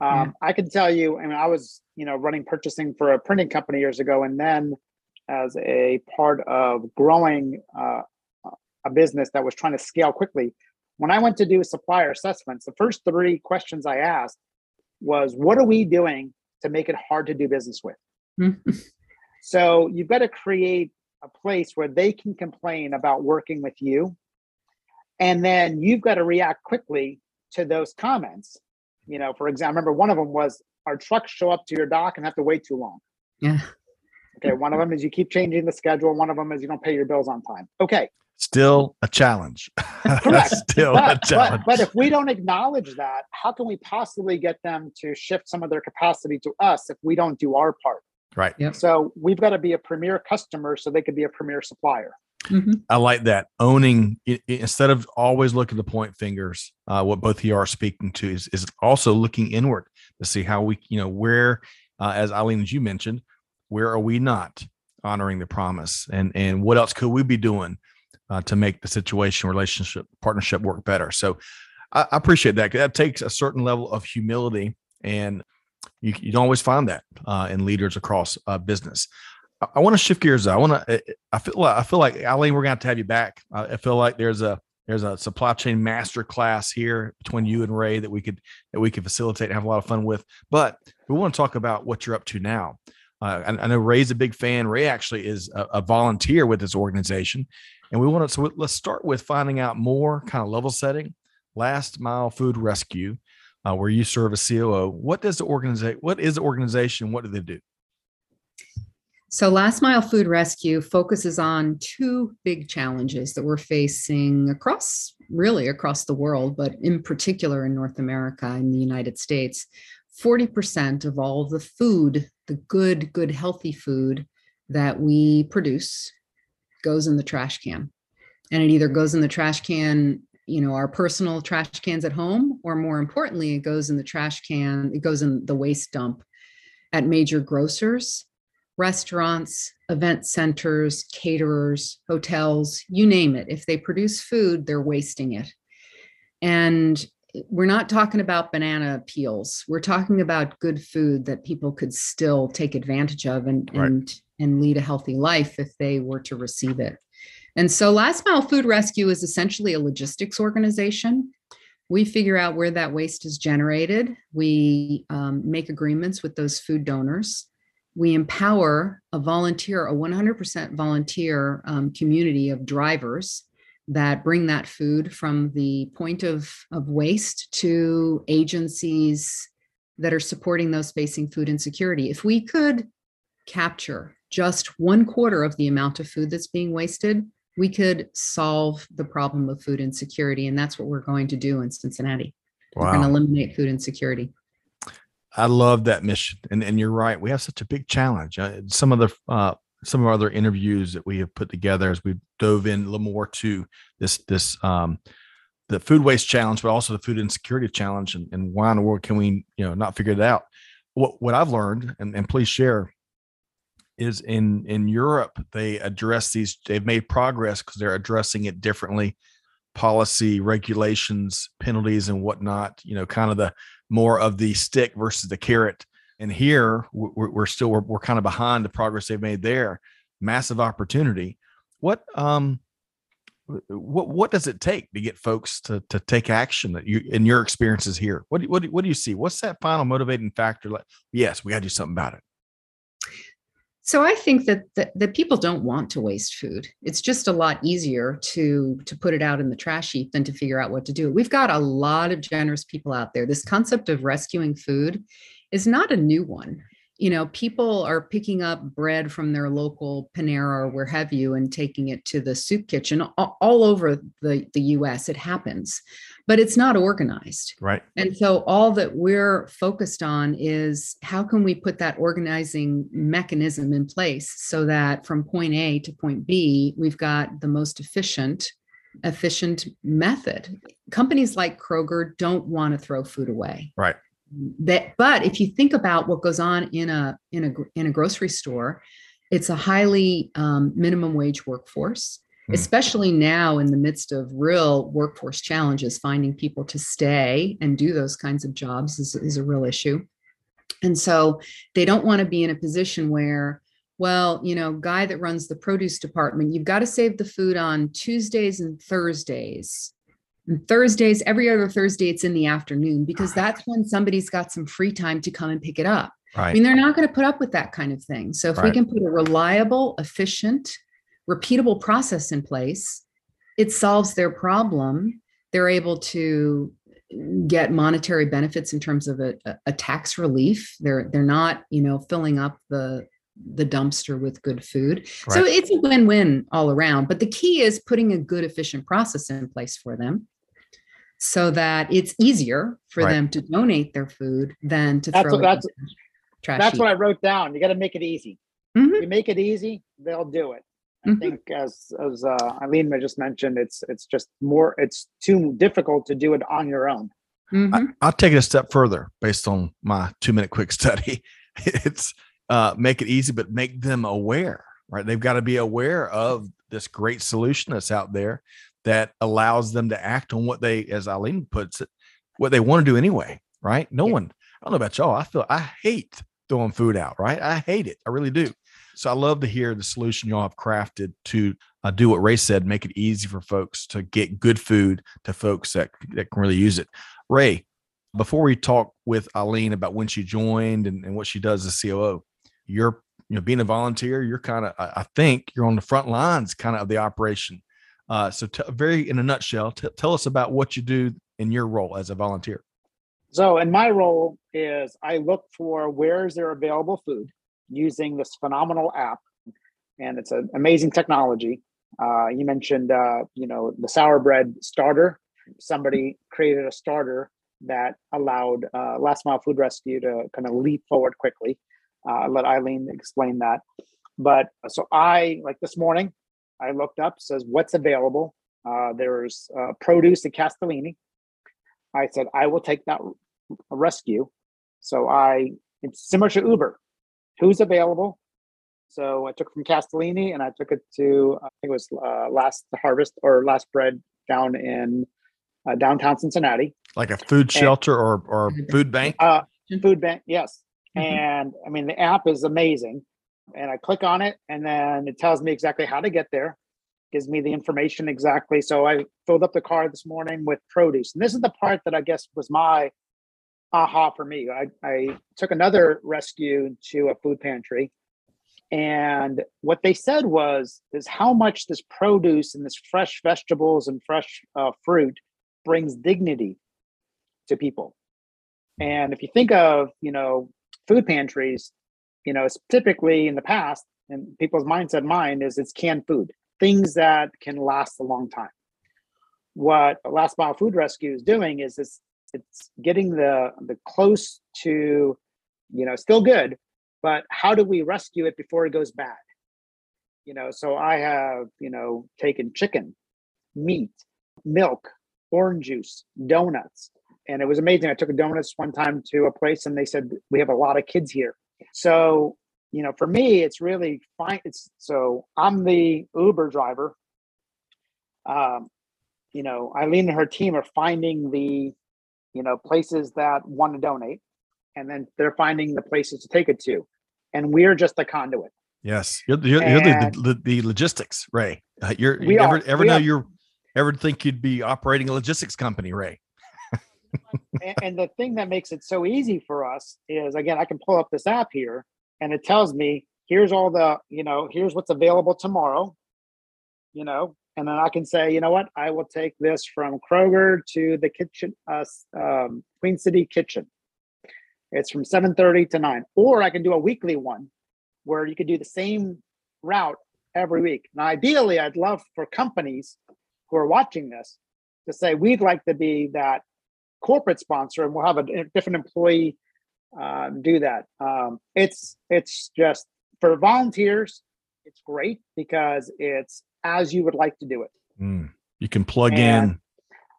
Speaker 2: Um, yeah. I can tell you. I mean, I was you know running purchasing for a printing company years ago, and then as a part of growing uh, a business that was trying to scale quickly, when I went to do supplier assessments, the first three questions I asked was, "What are we doing to make it hard to do business with?" Mm-hmm. *laughs* So you've got to create a place where they can complain about working with you. And then you've got to react quickly to those comments You know, for example, I remember one of them was our trucks show up to your dock and have to wait too long.
Speaker 3: Yeah.
Speaker 2: Okay. One of them is you keep changing the schedule. One of them is you don't pay your bills on time. Okay.
Speaker 1: Still a challenge. *laughs*
Speaker 2: Correct.
Speaker 1: Still
Speaker 2: but,
Speaker 1: a challenge.
Speaker 2: But, but if we don't acknowledge that, how can we possibly get them to shift some of their capacity to us if we don't do our part?
Speaker 1: right.
Speaker 3: Yep.
Speaker 2: So we've got to be a premier customer so they could be a premier supplier.
Speaker 3: Mhm.
Speaker 1: I like that owning instead of always looking to point fingers. Uh, what both of you are speaking to is, is also looking inward to see how we, you know, where, uh, as Eileen, as you mentioned, where are we not honoring the promise, and and what else could we be doing uh, to make the situation, relationship, partnership work better? So, I, I appreciate that. That takes a certain level of humility, and you, you don't always find that uh, in leaders across uh, business. I, want to shift gears. I want to. I feel like I feel like Eileen, we're going to have to have you back. I feel like there's a there's a supply chain master class here between you and Ray that we could that we could facilitate and have a lot of fun with. But we want to talk about what you're up to now. Uh, I, I know Ray's a big fan. Ray actually is a, a volunteer with this organization, and we want to. So let's start with finding out more kind of level setting. Last Mile Food Rescue, uh, where you serve as COO. What does the organization? What is the organization? What do they do?
Speaker 3: So, Last Mile Food Rescue focuses on two big challenges that we're facing across, really across the world, but in particular in North America and the United States. 40% of all the food, the good, good, healthy food that we produce goes in the trash can. And it either goes in the trash can, you know, our personal trash cans at home, or more importantly, it goes in the trash can, it goes in the waste dump at major grocers restaurants, event centers, caterers, hotels, you name it. If they produce food, they're wasting it. And we're not talking about banana peels. We're talking about good food that people could still take advantage of and
Speaker 1: Right.
Speaker 3: and and lead a healthy life if they were to receive it. And so Last Mile Food Rescue is essentially a logistics organization. We figure out where that waste is generated. We um, make agreements with those food donors we empower a volunteer, a 100% volunteer um, community of drivers that bring that food from the point of, of waste to agencies that are supporting those facing food insecurity. If we could capture just one quarter of the amount of food that's being wasted, we could solve the problem of food insecurity. And that's what we're going to do in Cincinnati. We're going to eliminate food insecurity.
Speaker 1: I love that mission, and and you're right. We have such a big challenge. Uh, some of the uh, some of our other interviews that we have put together as we dove in a little more to this this um, the food waste challenge, but also the food insecurity challenge, and, and why in the world can we you know not figure it out? What what I've learned, and, and please share, is in in Europe they address these. They've made progress because they're addressing it differently, policy, regulations, penalties, and whatnot. You know, kind of the more of the stick versus the carrot. And here we're, we're still we're, we're kind of behind the progress they've made there. Massive opportunity. What um what what does it take to get folks to to take action that you in your experiences here? What what what do you see? What's that final motivating factor? Like, yes, we got to do something about it.
Speaker 3: So I think that, that that people don't want to waste food. It's just a lot easier to to put it out in the trash heap than to figure out what to do. We've got a lot of generous people out there. This concept of rescuing food is not a new one. You know, people are picking up bread from their local Panera or where have you and taking it to the soup kitchen all, all over the, the US. It happens, but it's not organized.
Speaker 1: Right.
Speaker 3: And so all that we're focused on is how can we put that organizing mechanism in place so that from point A to point B, we've got the most efficient efficient method. Companies like Kroger don't want to throw food away.
Speaker 1: Right.
Speaker 3: That but if you think about what goes on in a in a in a grocery store, it's a highly um, minimum wage workforce
Speaker 1: Hmm.
Speaker 3: especially now in the midst of real workforce challenges, finding people to stay and do those kinds of jobs is, is a real issue. And so they don't want to be in a position where, well, you know, guy that runs the produce department, you've got to save the food on Tuesdays and Thursdays. And Thursdays, every other Thursday, it's in the afternoon because that's when somebody's got some free time to come and pick it up. I mean, they're not going to put up with that kind of thing. So if we can put a reliable, efficient, repeatable process in place, it solves their problem. They're able to get monetary benefits in terms of a, a tax relief. They're they're not, you know, filling up the the dumpster with good food. Right. So it's a win-win all around. But the key is putting a good, efficient process in place for them so that it's easier for right. them to donate their food than to
Speaker 2: that's
Speaker 3: throw
Speaker 2: what,
Speaker 3: it
Speaker 2: that's, trash. That's heap. what I wrote down. You got to make it easy. Mm-hmm. You make it easy, they'll do it. I mm-hmm. think as as uh, Eileen just mentioned, it's it's just more it's too difficult to do it on your own.
Speaker 1: Mm-hmm. I, will take it a step further based on my two minute quick *laughs* study. It's uh, make it easy, but make them aware. Right, they've got to be aware of this great solution that's out there that allows them to act on what they, as Eileen puts it, what they want to do anyway. Right? No yeah. one. I don't know about y'all. I feel I hate throwing food out. Right? I hate it. I really do. So I love to hear the solution y'all have crafted to uh, do what Ray said, make it easy for folks to get good food to folks that, that can really use it. Ray, before we talk with Eileen about when she joined and, and what she does as COO, you're you know being a volunteer, you're kind of I think you're on the front lines kind of of the operation. Uh, so t- very in a nutshell, t- tell us about what you do in your role as a volunteer.
Speaker 2: So in my role is I look for where is there available food using this phenomenal app, and it's an amazing technology. Uh, you mentioned, uh, you know, the sour bread starter. Somebody created a starter that allowed uh, Last Mile Food Rescue to kind of leap forward quickly. Uh, let Eileen explain that. But so I, like this morning, I looked up, says what's available. Uh, there's uh, produce at Castellini. I said, I will take that rescue. So I, it's similar to Uber who's available. So I took from Castellini and I took it to I think it was uh, last harvest or last bread down in uh, downtown Cincinnati.
Speaker 1: Like a food shelter and, or or food bank.
Speaker 2: Uh, food bank, yes. Mm-hmm. And I mean the app is amazing. And I click on it and then it tells me exactly how to get there. Gives me the information exactly. So I filled up the car this morning with produce. And this is the part that I guess was my aha for me. I, I took another rescue to a food pantry. And what they said was, is how much this produce and this fresh vegetables and fresh uh, fruit brings dignity to people. And if you think of, you know, food pantries, you know, typically in the past, and people's mindset mind is it's canned food, things that can last a long time. What Last Mile Food Rescue is doing is it's it's getting the the close to you know still good but how do we rescue it before it goes bad? You know so i have you know taken chicken meat milk orange juice donuts and it was amazing. I took a donuts one time to a place and they said we have a lot of kids here. So you know for me it's really fine. It's so i'm the uber driver. Um you know eileen and her team are finding the you know, places that want to donate, and then they're finding the places to take it to, and we're just the conduit.
Speaker 1: Yes, you're, you're, you're the, the, the, logistics, Ray. Uh, you're you ever ever know are. you're ever think you'd be operating a logistics company, Ray?
Speaker 2: and, and the thing that makes it so easy for us is again, I can pull up this app here, and it tells me here's all the you know here's what's available tomorrow you know and then I can say, you know what, I will take this from Kroger to the kitchen, uh, um, Queen City Kitchen. It's from 7:30 to 9, or I can do a weekly one where you could do the same route every week. Now, ideally, I'd love for companies who are watching this to say we'd like to be that corporate sponsor, and we'll have a different employee uh, do that. Um, it's it's just for volunteers. It's great because it's as you would like to do it.
Speaker 1: Mm. You can plug and in.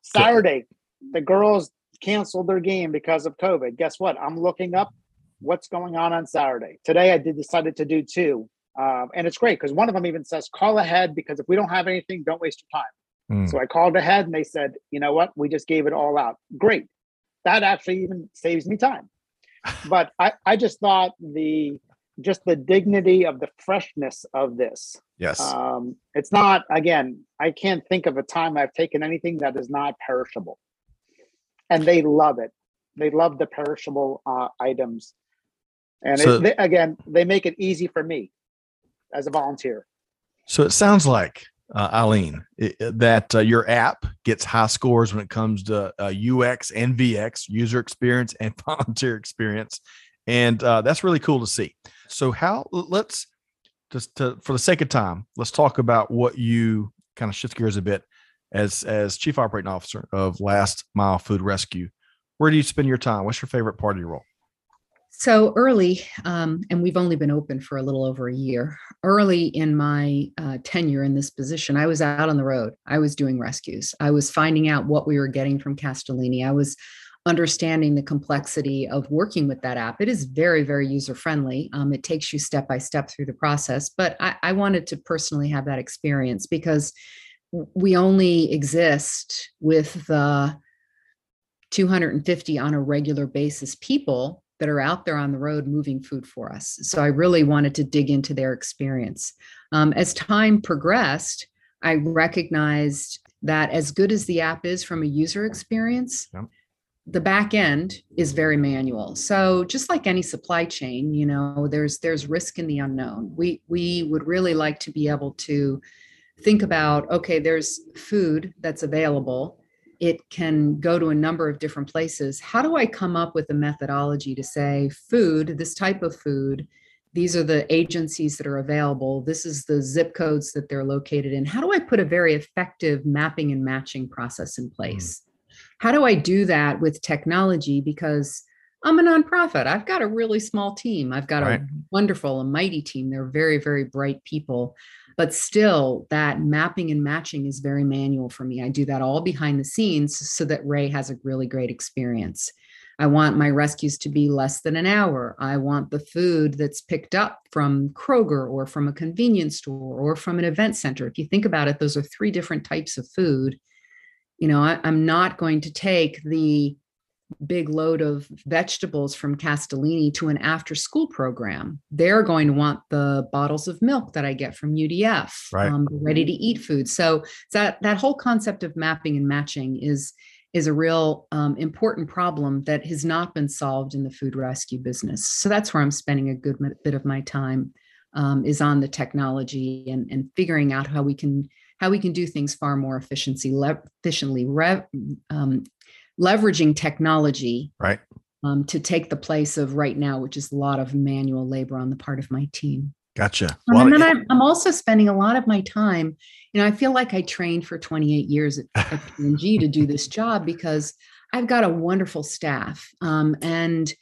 Speaker 2: Saturday, the girls canceled their game because of COVID. Guess what? I'm looking up what's going on on Saturday. Today, I did decided to do two, um, and it's great because one of them even says call ahead because if we don't have anything, don't waste your time. Mm. So I called ahead, and they said, you know what? We just gave it all out. Great. That actually even saves me time. *laughs* but I, I just thought the just the dignity of the freshness of this.
Speaker 1: Yes.
Speaker 2: Um, it's not, again, I can't think of a time I've taken anything that is not perishable. And they love it. They love the perishable uh, items. And so, it, they, again, they make it easy for me as a volunteer.
Speaker 1: So it sounds like uh, Eileen, it, that uh, your app gets high scores when it comes to uh, UX and VX, user experience and *laughs* volunteer experience, and uh, that's really cool to see. So, how let's just to, for the sake of time, let's talk about what you kind of shift gears a bit as as chief operating officer of Last Mile Food Rescue. Where do you spend your time? What's your favorite part of your role?
Speaker 3: So early, um, and we've only been open for a little over a year. Early in my uh, tenure in this position, I was out on the road. I was doing rescues. I was finding out what we were getting from Castellini. I was understanding the complexity of working with that app. It is very, very user friendly. Um, it takes you step by step through the process. But I, I wanted to personally have that experience because we only exist with the 250 on a regular basis people that are out there on the road moving food for us. So I really wanted to dig into their experience. Um, as time progressed, I recognized that as good as the app is from a user experience. The back end is very manual. So just like any supply chain, you know, there's there's risk in the unknown. We we would really like to be able to think about okay, there's food that's available it can go to a number of different places. How do I come up with a methodology to say food, this type of food, these are the agencies that are available, this is the zip codes that they're located in. How do I put a very effective mapping and matching process in hmm. place? Mm. How do I do that with technology? Because I'm a nonprofit. I've got a really small team. I've got right. a wonderful, a mighty team. They're very, very bright people but still that mapping and matching is very manual for me i do that all behind the scenes so that ray has a really great experience i want my rescues to be less than an hour i want the food that's picked up from kroger or from a convenience store or from an event center if you think about it those are three different types of food you know I, i'm not going to take the big load of vegetables from Castellini to an after school program. They're going to want the bottles of milk that I get from UDF, right. um, ready to eat food. So that that whole concept of mapping and matching is is a real um, important problem that has not been solved in the food rescue business. So that's where I'm spending a good bit of my time um, is on the technology and, and figuring out how we can how we can do things far more efficiency, le- efficiently, re- um, leveraging technology
Speaker 1: right.
Speaker 3: um, to take the place of right now which is a lot of manual labor on the part of my team.
Speaker 1: Gotcha.
Speaker 3: Um, well, and then I'm, I'm also spending a lot of my time you know i feel like i trained for 28 years at, at *laughs* P&G to do this job because i've got a wonderful staff um, and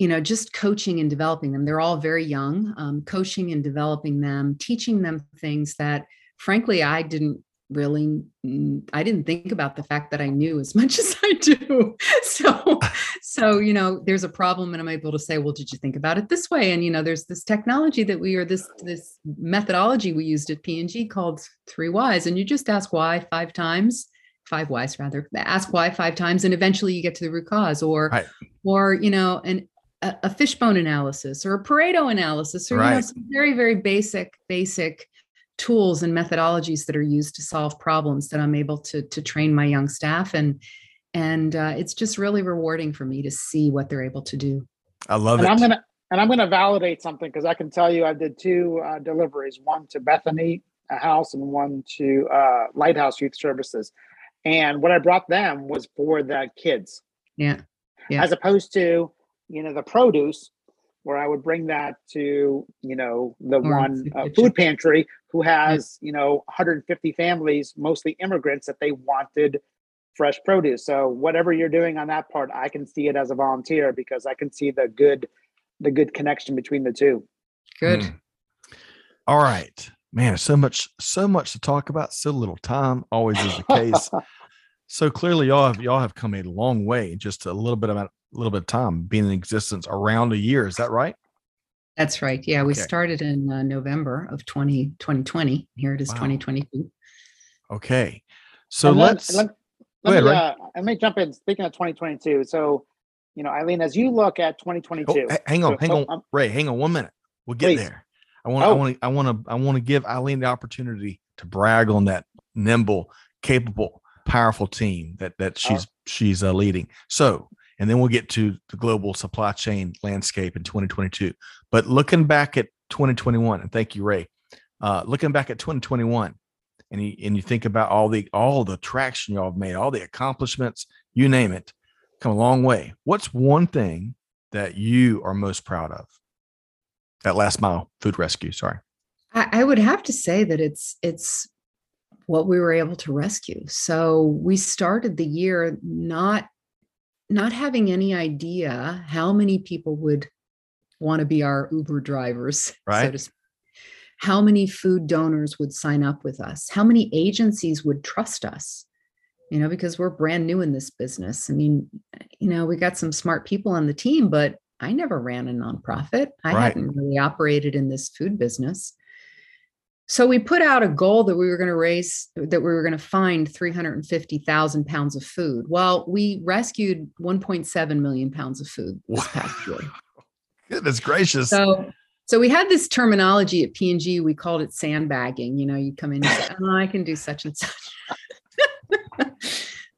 Speaker 3: you know just coaching and developing them. They're all very young um, coaching and developing them teaching them things that frankly i didn't really mm, i didn't think about the fact that i knew as *laughs* much as i do so so you know there's a problem and i'm able to say well did you think about it this way and you know there's this technology that we are this this methodology we used at p&g called three whys and you just ask why five times five whys rather ask why five times and eventually you get to the root cause or right. or you know an a, a fishbone analysis or a pareto analysis or right. you know some very very basic basic tools and methodologies that are used to solve problems that I'm able to to train my young staff and and uh, it's just really rewarding for me to see what they're able to do.
Speaker 1: I love it.
Speaker 2: and
Speaker 1: it.
Speaker 2: I'm gonna and I'm gonna validate something because I can tell you I did two uh, deliveries, one to Bethany a house and one to uh, Lighthouse Youth Services, and what I brought them was for the kids.
Speaker 3: Yeah. Yeah.
Speaker 2: As opposed to you know the produce where I would bring that to, you know, the or one uh, food pantry who has, you know, 150 families, mostly immigrants, that they wanted fresh produce. So whatever you're doing on that part, I can see it as a volunteer because I can see the good, the good connection between the two.
Speaker 3: Good. Mm.
Speaker 1: All right, man. So much, so much to talk about. So little time. Always is the case. *laughs* so clearly, y'all have y'all have come a long way in just a little bit about a little bit of time, being in existence around a year. Is that right?
Speaker 3: That's right. Yeah, we okay. started in uh, November of 20, 2020. Here it is, wow. 2022.
Speaker 1: Okay. So let's.
Speaker 2: Let, let, ahead, me, uh, let me jump in. Speaking of 2022, so, you know, Eileen, as you look at 2022.
Speaker 1: Oh, hang on, so, hang on, um, Ray, hang on one minute. We'll get please. there. I want, oh. I want to, I want to, I want to give Eileen the opportunity to brag on that nimble, capable, powerful team that that she's oh. she's uh, leading. So and then we'll get to the global supply chain landscape in 2022. But looking back at 2021, and thank you, Ray. Uh, looking back at 2021, and you, and you think about all the all the traction y'all have made, all the accomplishments, you name it, come a long way. What's one thing that you are most proud of That Last Mile Food Rescue? Sorry,
Speaker 3: I, I would have to say that it's it's what we were able to rescue. So we started the year not not having any idea how many people would want to be our Uber drivers,
Speaker 1: right. so to speak.
Speaker 3: How many food donors would sign up with us? How many agencies would trust us? You know, because we're brand new in this business. I mean, you know, we got some smart people on the team, but I never ran a nonprofit. I right. hadn't really operated in this food business. So we put out a goal that we were going to raise, that we were going to find 350,000 pounds of food. Well, we rescued 1.7 million pounds of food this past year. *laughs*
Speaker 1: Goodness gracious.
Speaker 3: So, so we had this terminology at P&G. We called it sandbagging. You know, you come in and say, oh, I can do such and such. *laughs*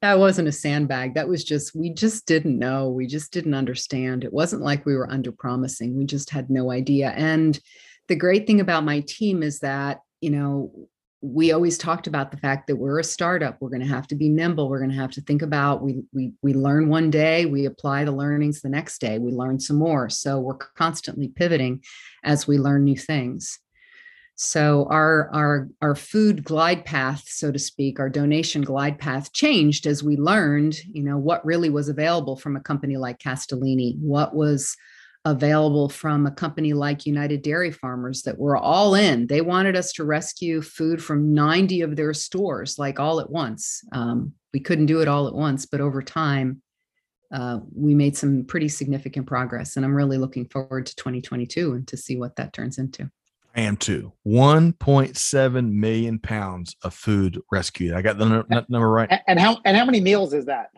Speaker 3: that wasn't a sandbag. That was just, we just didn't know. We just didn't understand. It wasn't like we were under promising. We just had no idea. And the great thing about my team is that, you know, we always talked about the fact that we're a startup. We're going to have to be nimble. We're going to have to think about we we we learn one day we apply the learnings the next day we learn some more. So we're constantly pivoting as we learn new things. So our our our food glide path so to speak our donation glide path changed as we learned you know what really was available from a company like castellini what was available from a company like United Dairy Farmers that were all in. They wanted us to rescue food from 90 of their stores, like all at once. Um, we couldn't do it all at once, but over time, uh, we made some pretty significant progress. And I'm really looking forward to 2022 and to see what that turns into.
Speaker 1: I am too. 1.7 million pounds of food rescued. I got the n- number right.
Speaker 2: And how and how many meals is that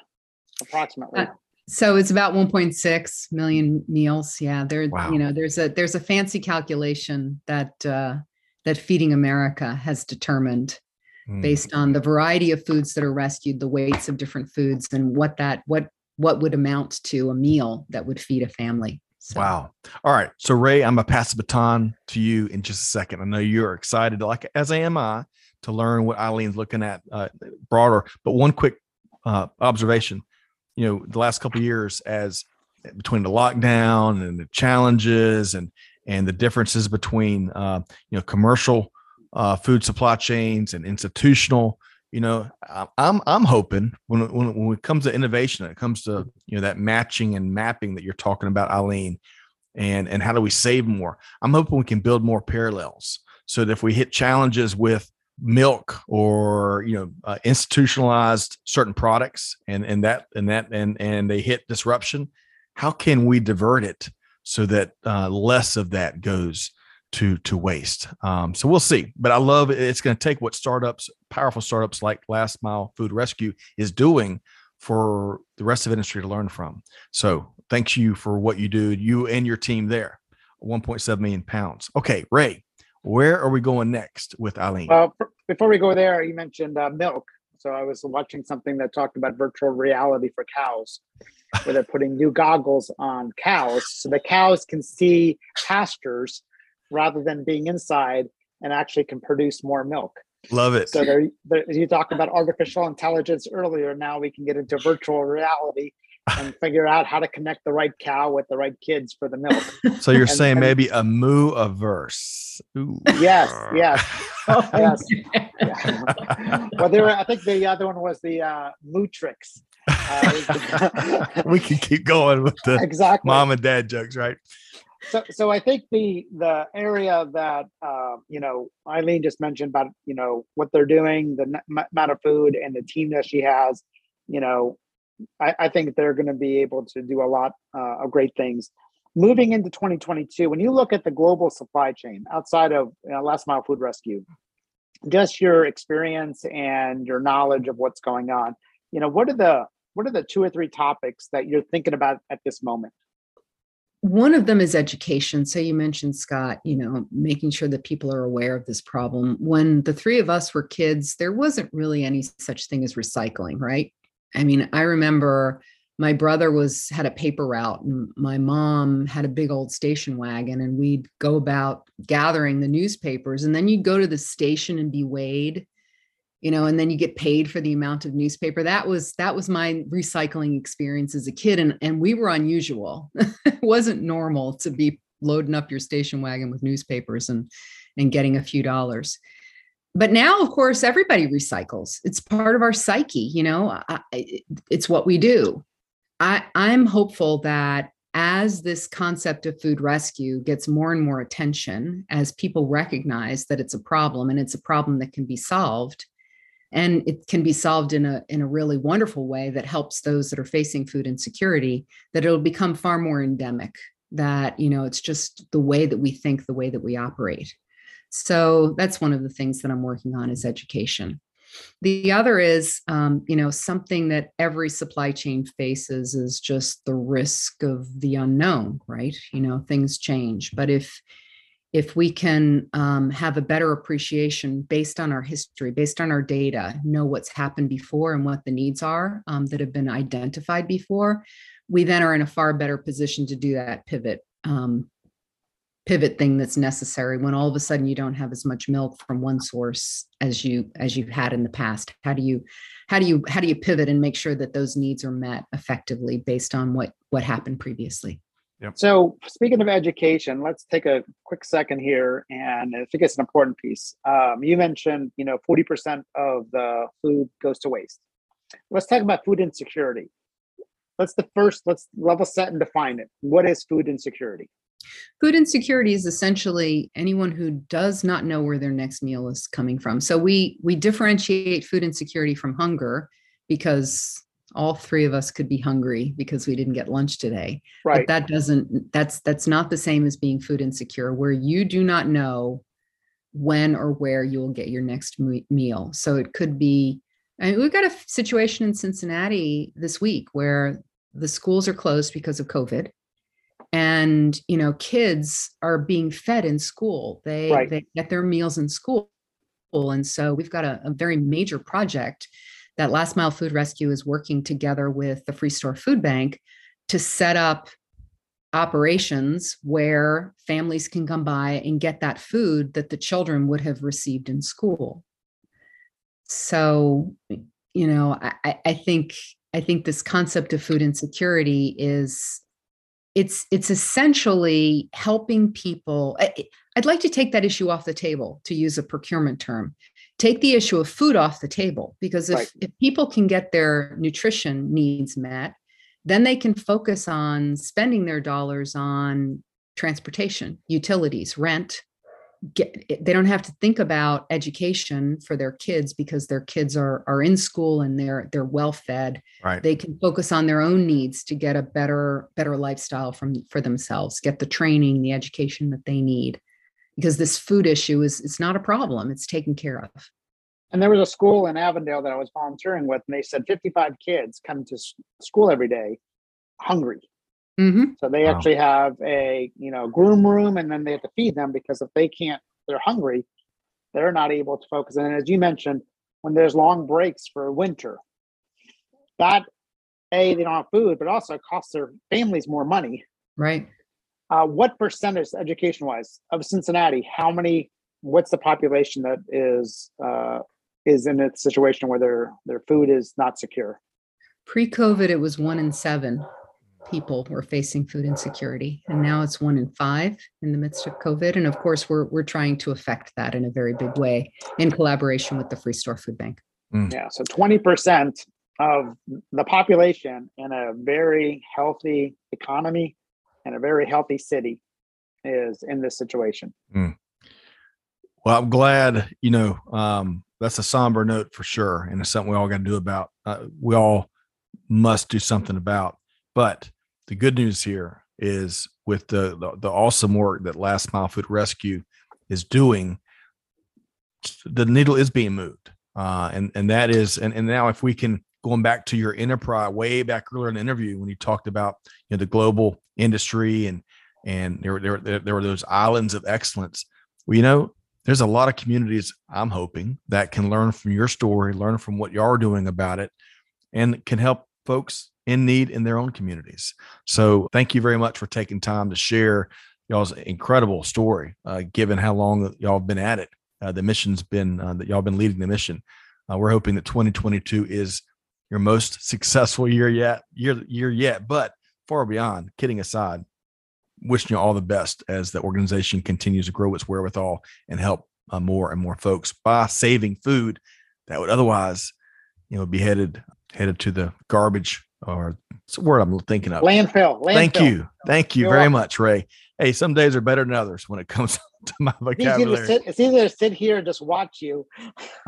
Speaker 2: approximately? Uh,
Speaker 3: so it's about 1.6 million meals. Yeah, there. Wow. You know, there's a there's a fancy calculation that uh, that Feeding America has determined mm. based on the variety of foods that are rescued, the weights of different foods, and what that what what would amount to a meal that would feed a family.
Speaker 1: So. Wow. All right. So Ray, I'm gonna pass the baton to you in just a second. I know you're excited, like as am I, to learn what Eileen's looking at uh, broader. But one quick uh, observation you know the last couple years as between the lockdown and the challenges and and the differences between uh, you know commercial uh, food supply chains and institutional you know i'm i'm hoping when, when when it comes to innovation it comes to you know that matching and mapping that you're talking about eileen and and how do we save more? I'm hoping we can build more parallels so that if we hit challenges with milk or you know uh, institutionalized certain products and and that and that and and they hit disruption how can we divert it so that uh, less of that goes to to waste? Um, so we'll see but i love it. it's going to take what startups powerful startups like last mile food rescue is doing for the rest of industry to learn from. So thank you for what you do you and your team there. 1.7 million pounds. Okay ray where are we going next with Eileen?
Speaker 2: Well, before we go there, you mentioned uh, milk. So I was watching something that talked about virtual reality for cows, where they're putting new goggles on cows so the cows can see pastures rather than being inside and actually can produce more milk.
Speaker 1: Love it.
Speaker 2: So there, there you talked about artificial intelligence earlier. Now we can get into virtual reality and figure out how to connect the right cow with the right kids for the milk. *laughs*
Speaker 1: So you're and, saying and, maybe a moo averse.
Speaker 2: Ooh. Yes, yes. *laughs* oh, *laughs* yes. well, there I think the other one was the uh Mootrix.
Speaker 1: Uh, we can keep going with the
Speaker 2: exactly
Speaker 1: mom and dad jokes, right?
Speaker 2: So, so I think the the area that uh, you know Eileen just mentioned about you know what they're doing, the amount of food, and the team that she has, you know, I, I think they're going to be able to do a lot uh, of great things. Moving into 2022, when you look at the global supply chain outside of you know, last mile food rescue, just your experience and your knowledge of what's going on, you know, what are the what are the two or three topics that you're thinking about at this moment?
Speaker 3: One of them is education. So you mentioned Scott, you know, making sure that people are aware of this problem. When the three of us were kids, there wasn't really any such thing as recycling, right? I mean, I remember my brother was had a paper route and my mom had a big old station wagon and we'd go about gathering the newspapers and then you'd go to the station and be weighed you know and then you get paid for the amount of newspaper. That was that was my recycling experience as a kid and and we were unusual. *laughs* It wasn't normal to be loading up your station wagon with newspapers and and getting a few dollars but now of course everybody recycles. It's part of our psyche you know? I, it's what we do. I i'm hopeful that as this concept of food rescue gets more and more attention as people recognize that it's a problem and it's a problem that can be solved and it can be solved in a in a really wonderful way that helps those that are facing food insecurity that it'll become far more endemic that you know it's just the way that we think the way that we operate so that's one of the things that i'm working on is education. The other is um, you know something that every supply chain faces is just the risk of the unknown right? You know things change. But if if we can um, have a better appreciation based on our history, based on our data, know what's happened before and what the needs are um, that have been identified before, we then are in a far better position to do that pivot um, pivot thing that's necessary when all of a sudden you don't have as much milk from one source as you as you've had in the past how do you how do you how do you pivot and make sure that those needs are met effectively based on what what happened previously
Speaker 2: Yep. So, speaking of education, let's take a quick second here, and I think it's an important piece. Um, you mentioned, you know, forty percent of the food goes to waste. Let's talk about food insecurity. Let's the first. Let's level set and define it. What is food insecurity?
Speaker 3: Food insecurity is essentially anyone who does not know where their next meal is coming from. So we we differentiate food insecurity from hunger because all three of us could be hungry because we didn't get lunch today. Right. but that doesn't that's that's not the same as being food insecure where you do not know when or where you will get your next meal. So it could be I mean, we've got a situation in cincinnati this week where the schools are closed because of covid and you know kids are being fed in school they right. they get their meals in school and so we've got a, a very major project that Last Mile Food Rescue is working together with the Free Store Food Bank to set up operations where families can come by and get that food that the children would have received in school. So, you know, I, I think I think this concept of food insecurity is it's it's essentially helping people. I'd like to take that issue off the table to use a procurement term take the issue of food off the table because if, right. if people can get their nutrition needs met then they can focus on spending their dollars on transportation utilities rent get they don't have to think about education for their kids because their kids are are in school and they're they're well fed.
Speaker 1: Right.
Speaker 3: They can focus on their own needs to get a better better lifestyle from for themselves get the training the education that they need. Because this food issue is it's not a problem it's taken care of.
Speaker 2: And there was a school in avondale that i was volunteering with and they said 55 kids come to school every day hungry mm-hmm. so they wow. actually have a you know groom room and then they have to feed them because if they can't they're hungry they're not able to focus and as you mentioned when there's long breaks for winter that a they don't have food but also it costs their families more money
Speaker 3: right
Speaker 2: uh, what percentage, education wise, of Cincinnati? How many? What's the population that is uh, is in a situation where their their food is not secure?
Speaker 3: Pre-COVID, it was one in seven people were facing food insecurity, and now it's one in five in the midst of COVID. And of course, we're we're trying to affect that in a very big way in collaboration with the Free Store Food Bank.
Speaker 2: Mm. Yeah, so twenty percent of the population in a very healthy economy and a very healthy city is in this situation. Mm.
Speaker 1: Well, I'm glad, you know, um, that's a somber note for sure. And it's something we all got to do about. Uh, we all must do something about. But the good news here is with the, the, the awesome work that Last Mile Food Rescue is doing, the needle is being moved. Uh, and and that is and, and now if we can going back to your enterprise way back earlier in the interview when you talked about you know the global industry and and there, there, there were those islands of excellence. Well, you know, there's a lot of communities I'm hoping that can learn from your story, learn from what you are doing about it, and can help folks in need in their own communities. So thank you very much for taking time to share y'all's incredible story, uh, given how long y'all have been at it. Uh, the mission's been uh, that y'all been leading the mission. Uh, we're hoping that 2022 is your most successful year yet, year year yet. But far beyond, kidding aside, wishing you all the best as the organization continues to grow its wherewithal and help uh, more and more folks by saving food that would otherwise, you know, be headed headed to the garbage or it's a word I'm thinking of.
Speaker 2: Landfill. landfill.
Speaker 1: Thank you. Thank you You're very welcome. much, Ray. Hey, some days are better than others when it *laughs* comes to my vocabulary.
Speaker 2: It's, sit, it's easier to sit here and just watch you *laughs*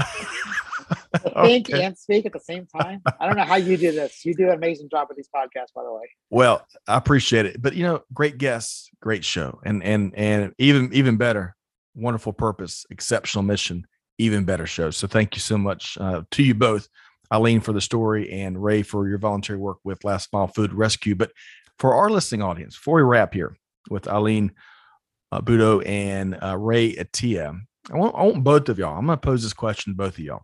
Speaker 2: think okay. and speak at the same time. I don't know how you do this. You do an amazing job with these podcasts, by the way.
Speaker 1: Well, I appreciate it. But you know, great guests, great show. And and and even even better, wonderful purpose, exceptional mission, even better show. So thank you so much uh, to you both Eileen for the story and Ray for your voluntary work with Last Mile Food Rescue. But for our listening audience, before we wrap here with Eileen uh, Budo and uh, Ray Attiyah, I want, I want both of y'all. I'm going to pose this question to both of y'all.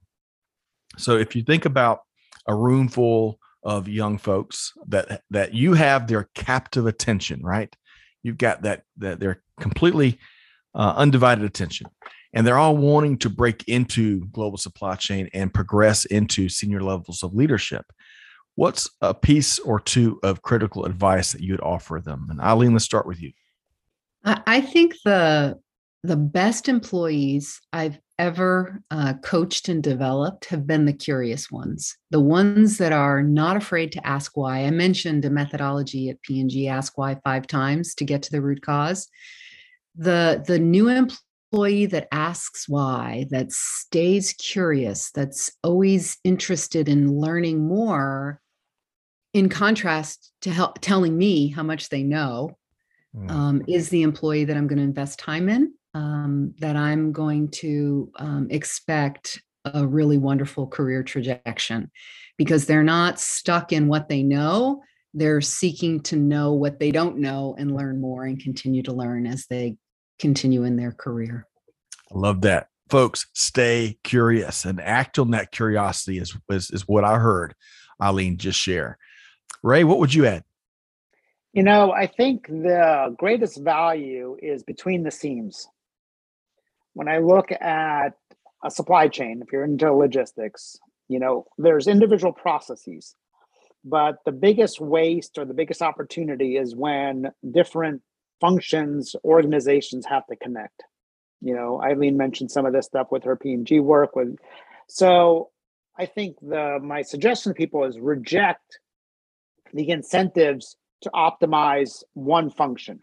Speaker 1: So if you think about a room full of young folks that that you have their captive attention, right? You've got that that they're completely uh, undivided attention and they're all wanting to break into global supply chain and progress into senior levels of leadership. What's a piece or two of critical advice that you'd offer them? And Eileen, let's start with you.
Speaker 3: I think the the best employees I've ever uh, coached and developed have been the curious ones, the ones that are not afraid to ask why. I mentioned a methodology at P&G, ask why five times to get to the root cause. The the new employee that asks why, that stays curious, that's always interested in learning more, in contrast to help, telling me how much they know, mm. um, is the employee that I'm going to invest time in, um, that I'm going to um, expect a really wonderful career trajectory because they're not stuck in what they know. They're seeking to know what they don't know and learn more and continue to learn as they continue in their career.
Speaker 1: I love that. Folks, stay curious and act on that curiosity is, is, is what I heard Eileen just share. Ray, what would you add?
Speaker 2: You know, I think the greatest value is between the seams. When I look at a supply chain, if you're into logistics, you know, there's individual processes, but the biggest waste or the biggest opportunity is when different functions, organizations have to connect. You know, Eileen mentioned some of this stuff with her P&G work. With so, I think the my suggestion to people is reject the incentives to optimize one function.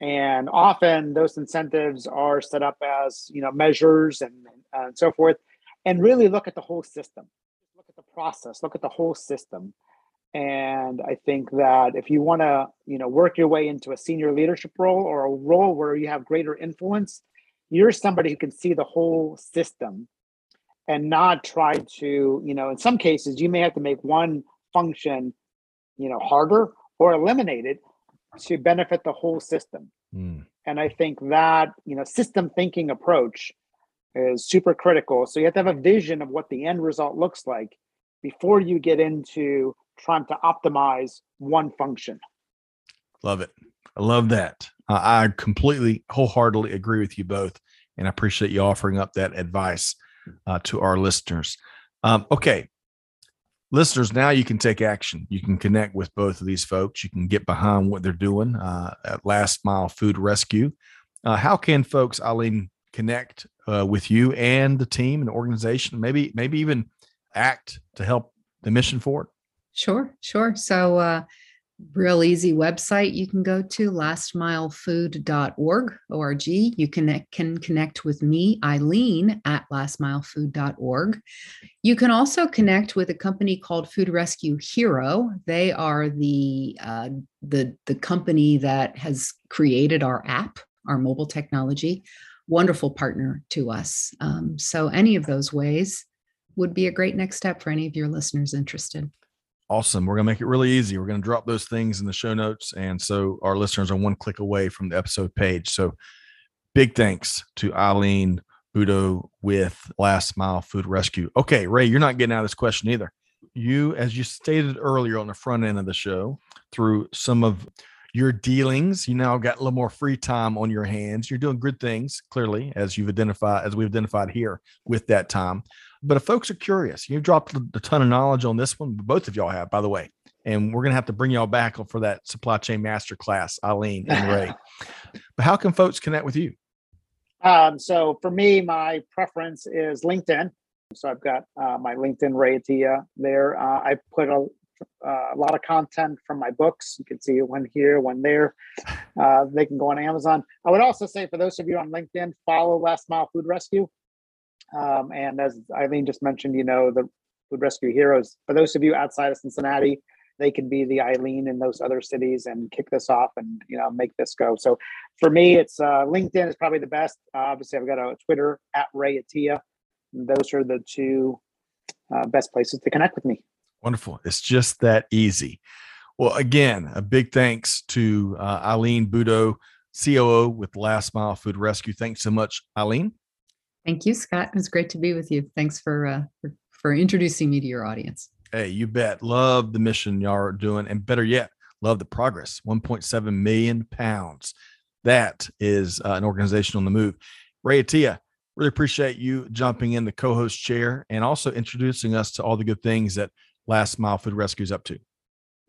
Speaker 2: And often those incentives are set up as you know measures and, and so forth, and really look at the whole system. Look at the process. Look at the whole system and i think that if you want to you know work your way into a senior leadership role or a role where you have greater influence you're somebody who can see the whole system and not try to you know in some cases you may have to make one function you know harder or eliminate it to benefit the whole system mm. and i think that you know system thinking approach is super critical so you have to have a vision of what the end result looks like before you get into trying to optimize one function.
Speaker 1: Love it. I love that. Uh, I completely, wholeheartedly agree with you both. And I appreciate you offering up that advice uh, to our listeners. Um, okay. Listeners, now you can take action. You can connect with both of these folks. You can get behind what they're doing uh, at Last Mile Food Rescue. Uh, how can folks, Eileen, connect uh, with you and the team and the organization? Maybe, maybe even act to help the mission forward.
Speaker 3: Sure, sure. So, uh, real easy website you can go to lastmilefood.org org you can, can connect with me eileen at lastmilefood.org you can also connect with a company called food rescue hero. They are the uh, the the company that has created our app our mobile technology. Wonderful partner to us. Um, so any of those ways would be a great next step for any of your listeners interested
Speaker 1: Awesome. We're going to make it really easy. We're going to drop those things in the show notes. And so our listeners are one click away from the episode page. So big thanks to Eileen Budo with Last Mile Food Rescue. Okay, Ray, you're not getting out of this question either. You, as you stated earlier on the front end of the show, through some of your dealings. You now got a little more free time on your hands. You're doing good things, clearly, as you've identified, as we've identified here with that time. But if folks are curious, you've dropped a ton of knowledge on this one. Both of y'all have, by the way. And we're going to have to bring y'all back for that supply chain master class, Eileen and Ray. *laughs* but how can folks connect with you?
Speaker 2: Um, so for me, my preference is LinkedIn. So I've got uh, my LinkedIn Ray Attiyah there. Uh, I put a, uh, a lot of content from my books. You can see one here, one there. Uh, they can go on Amazon. I would also say for those of you on LinkedIn, follow Last Mile Food Rescue. Um, and as Eileen just mentioned, you know, the Food Rescue Heroes, for those of you outside of Cincinnati, they can be the Eileen in those other cities and kick this off and, you know, make this go. So for me, it's uh, LinkedIn is probably the best. Uh, obviously, I've got a Twitter at Ray Attiyah. Those are the two uh, best places to connect with me.
Speaker 1: Wonderful. It's just that easy. Well, again, a big thanks to uh, Eileen Budo, COO with Last Mile Food Rescue. Thanks so much, Eileen.
Speaker 3: Thank you, Scott. It was great to be with you. Thanks for uh, for, for introducing me to your audience.
Speaker 1: Hey, you bet. Love the mission y'all are doing, and better yet, love the progress. 1.7 million pounds. That is uh, an organization on the move. Ray Attiyah, really appreciate you jumping in the co-host chair and also introducing us to all the good things that Last Mile Food Rescue is up to.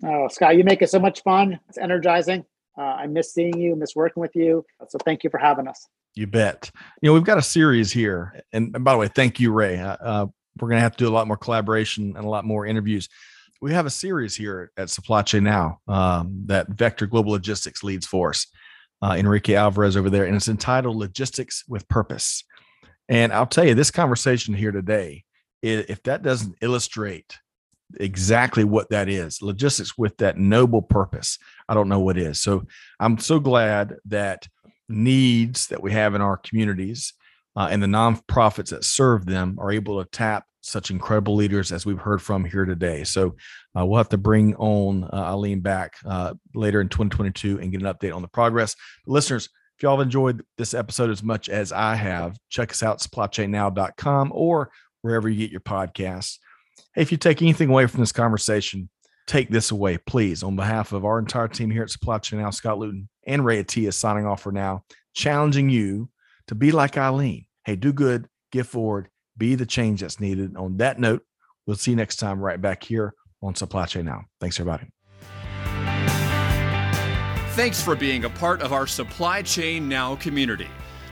Speaker 2: Oh, Scott, you make it so much fun. It's energizing. Uh, I miss seeing you, miss working with you. So thank you for having us.
Speaker 1: You bet. You know, we've got a series here. And, by the way, thank you, Ray. Uh, uh we're going to have to do a lot more collaboration and a lot more interviews. We have a series here at Supply Chain Now um, that Vector Global Logistics leads for us. Uh, Enrique Alvarez over there, and it's entitled Logistics with Purpose. And I'll tell you, this conversation here today, if that doesn't illustrate exactly what that is, logistics with that noble purpose, I don't know what is. So I'm so glad that needs that we have in our communities uh, and the nonprofits that serve them are able to tap such incredible leaders as we've heard from here today. So uh, we'll have to bring on uh, Eileen back uh, later in 2022 and get an update on the progress. Listeners, if y'all have enjoyed this episode as much as I have, check us out supplychainnow.com or wherever you get your podcasts. Hey, if you take anything away from this conversation, take this away, please. On behalf of our entire team here at Supply Chain Now, Scott Luton and Ray Attiyah signing off for now, challenging you to be like Eileen. Hey, do good, give forward, be the change that's needed. On that note, we'll see you next time right back here on Supply Chain Now. Thanks, everybody.
Speaker 4: Thanks for being a part of our Supply Chain Now community.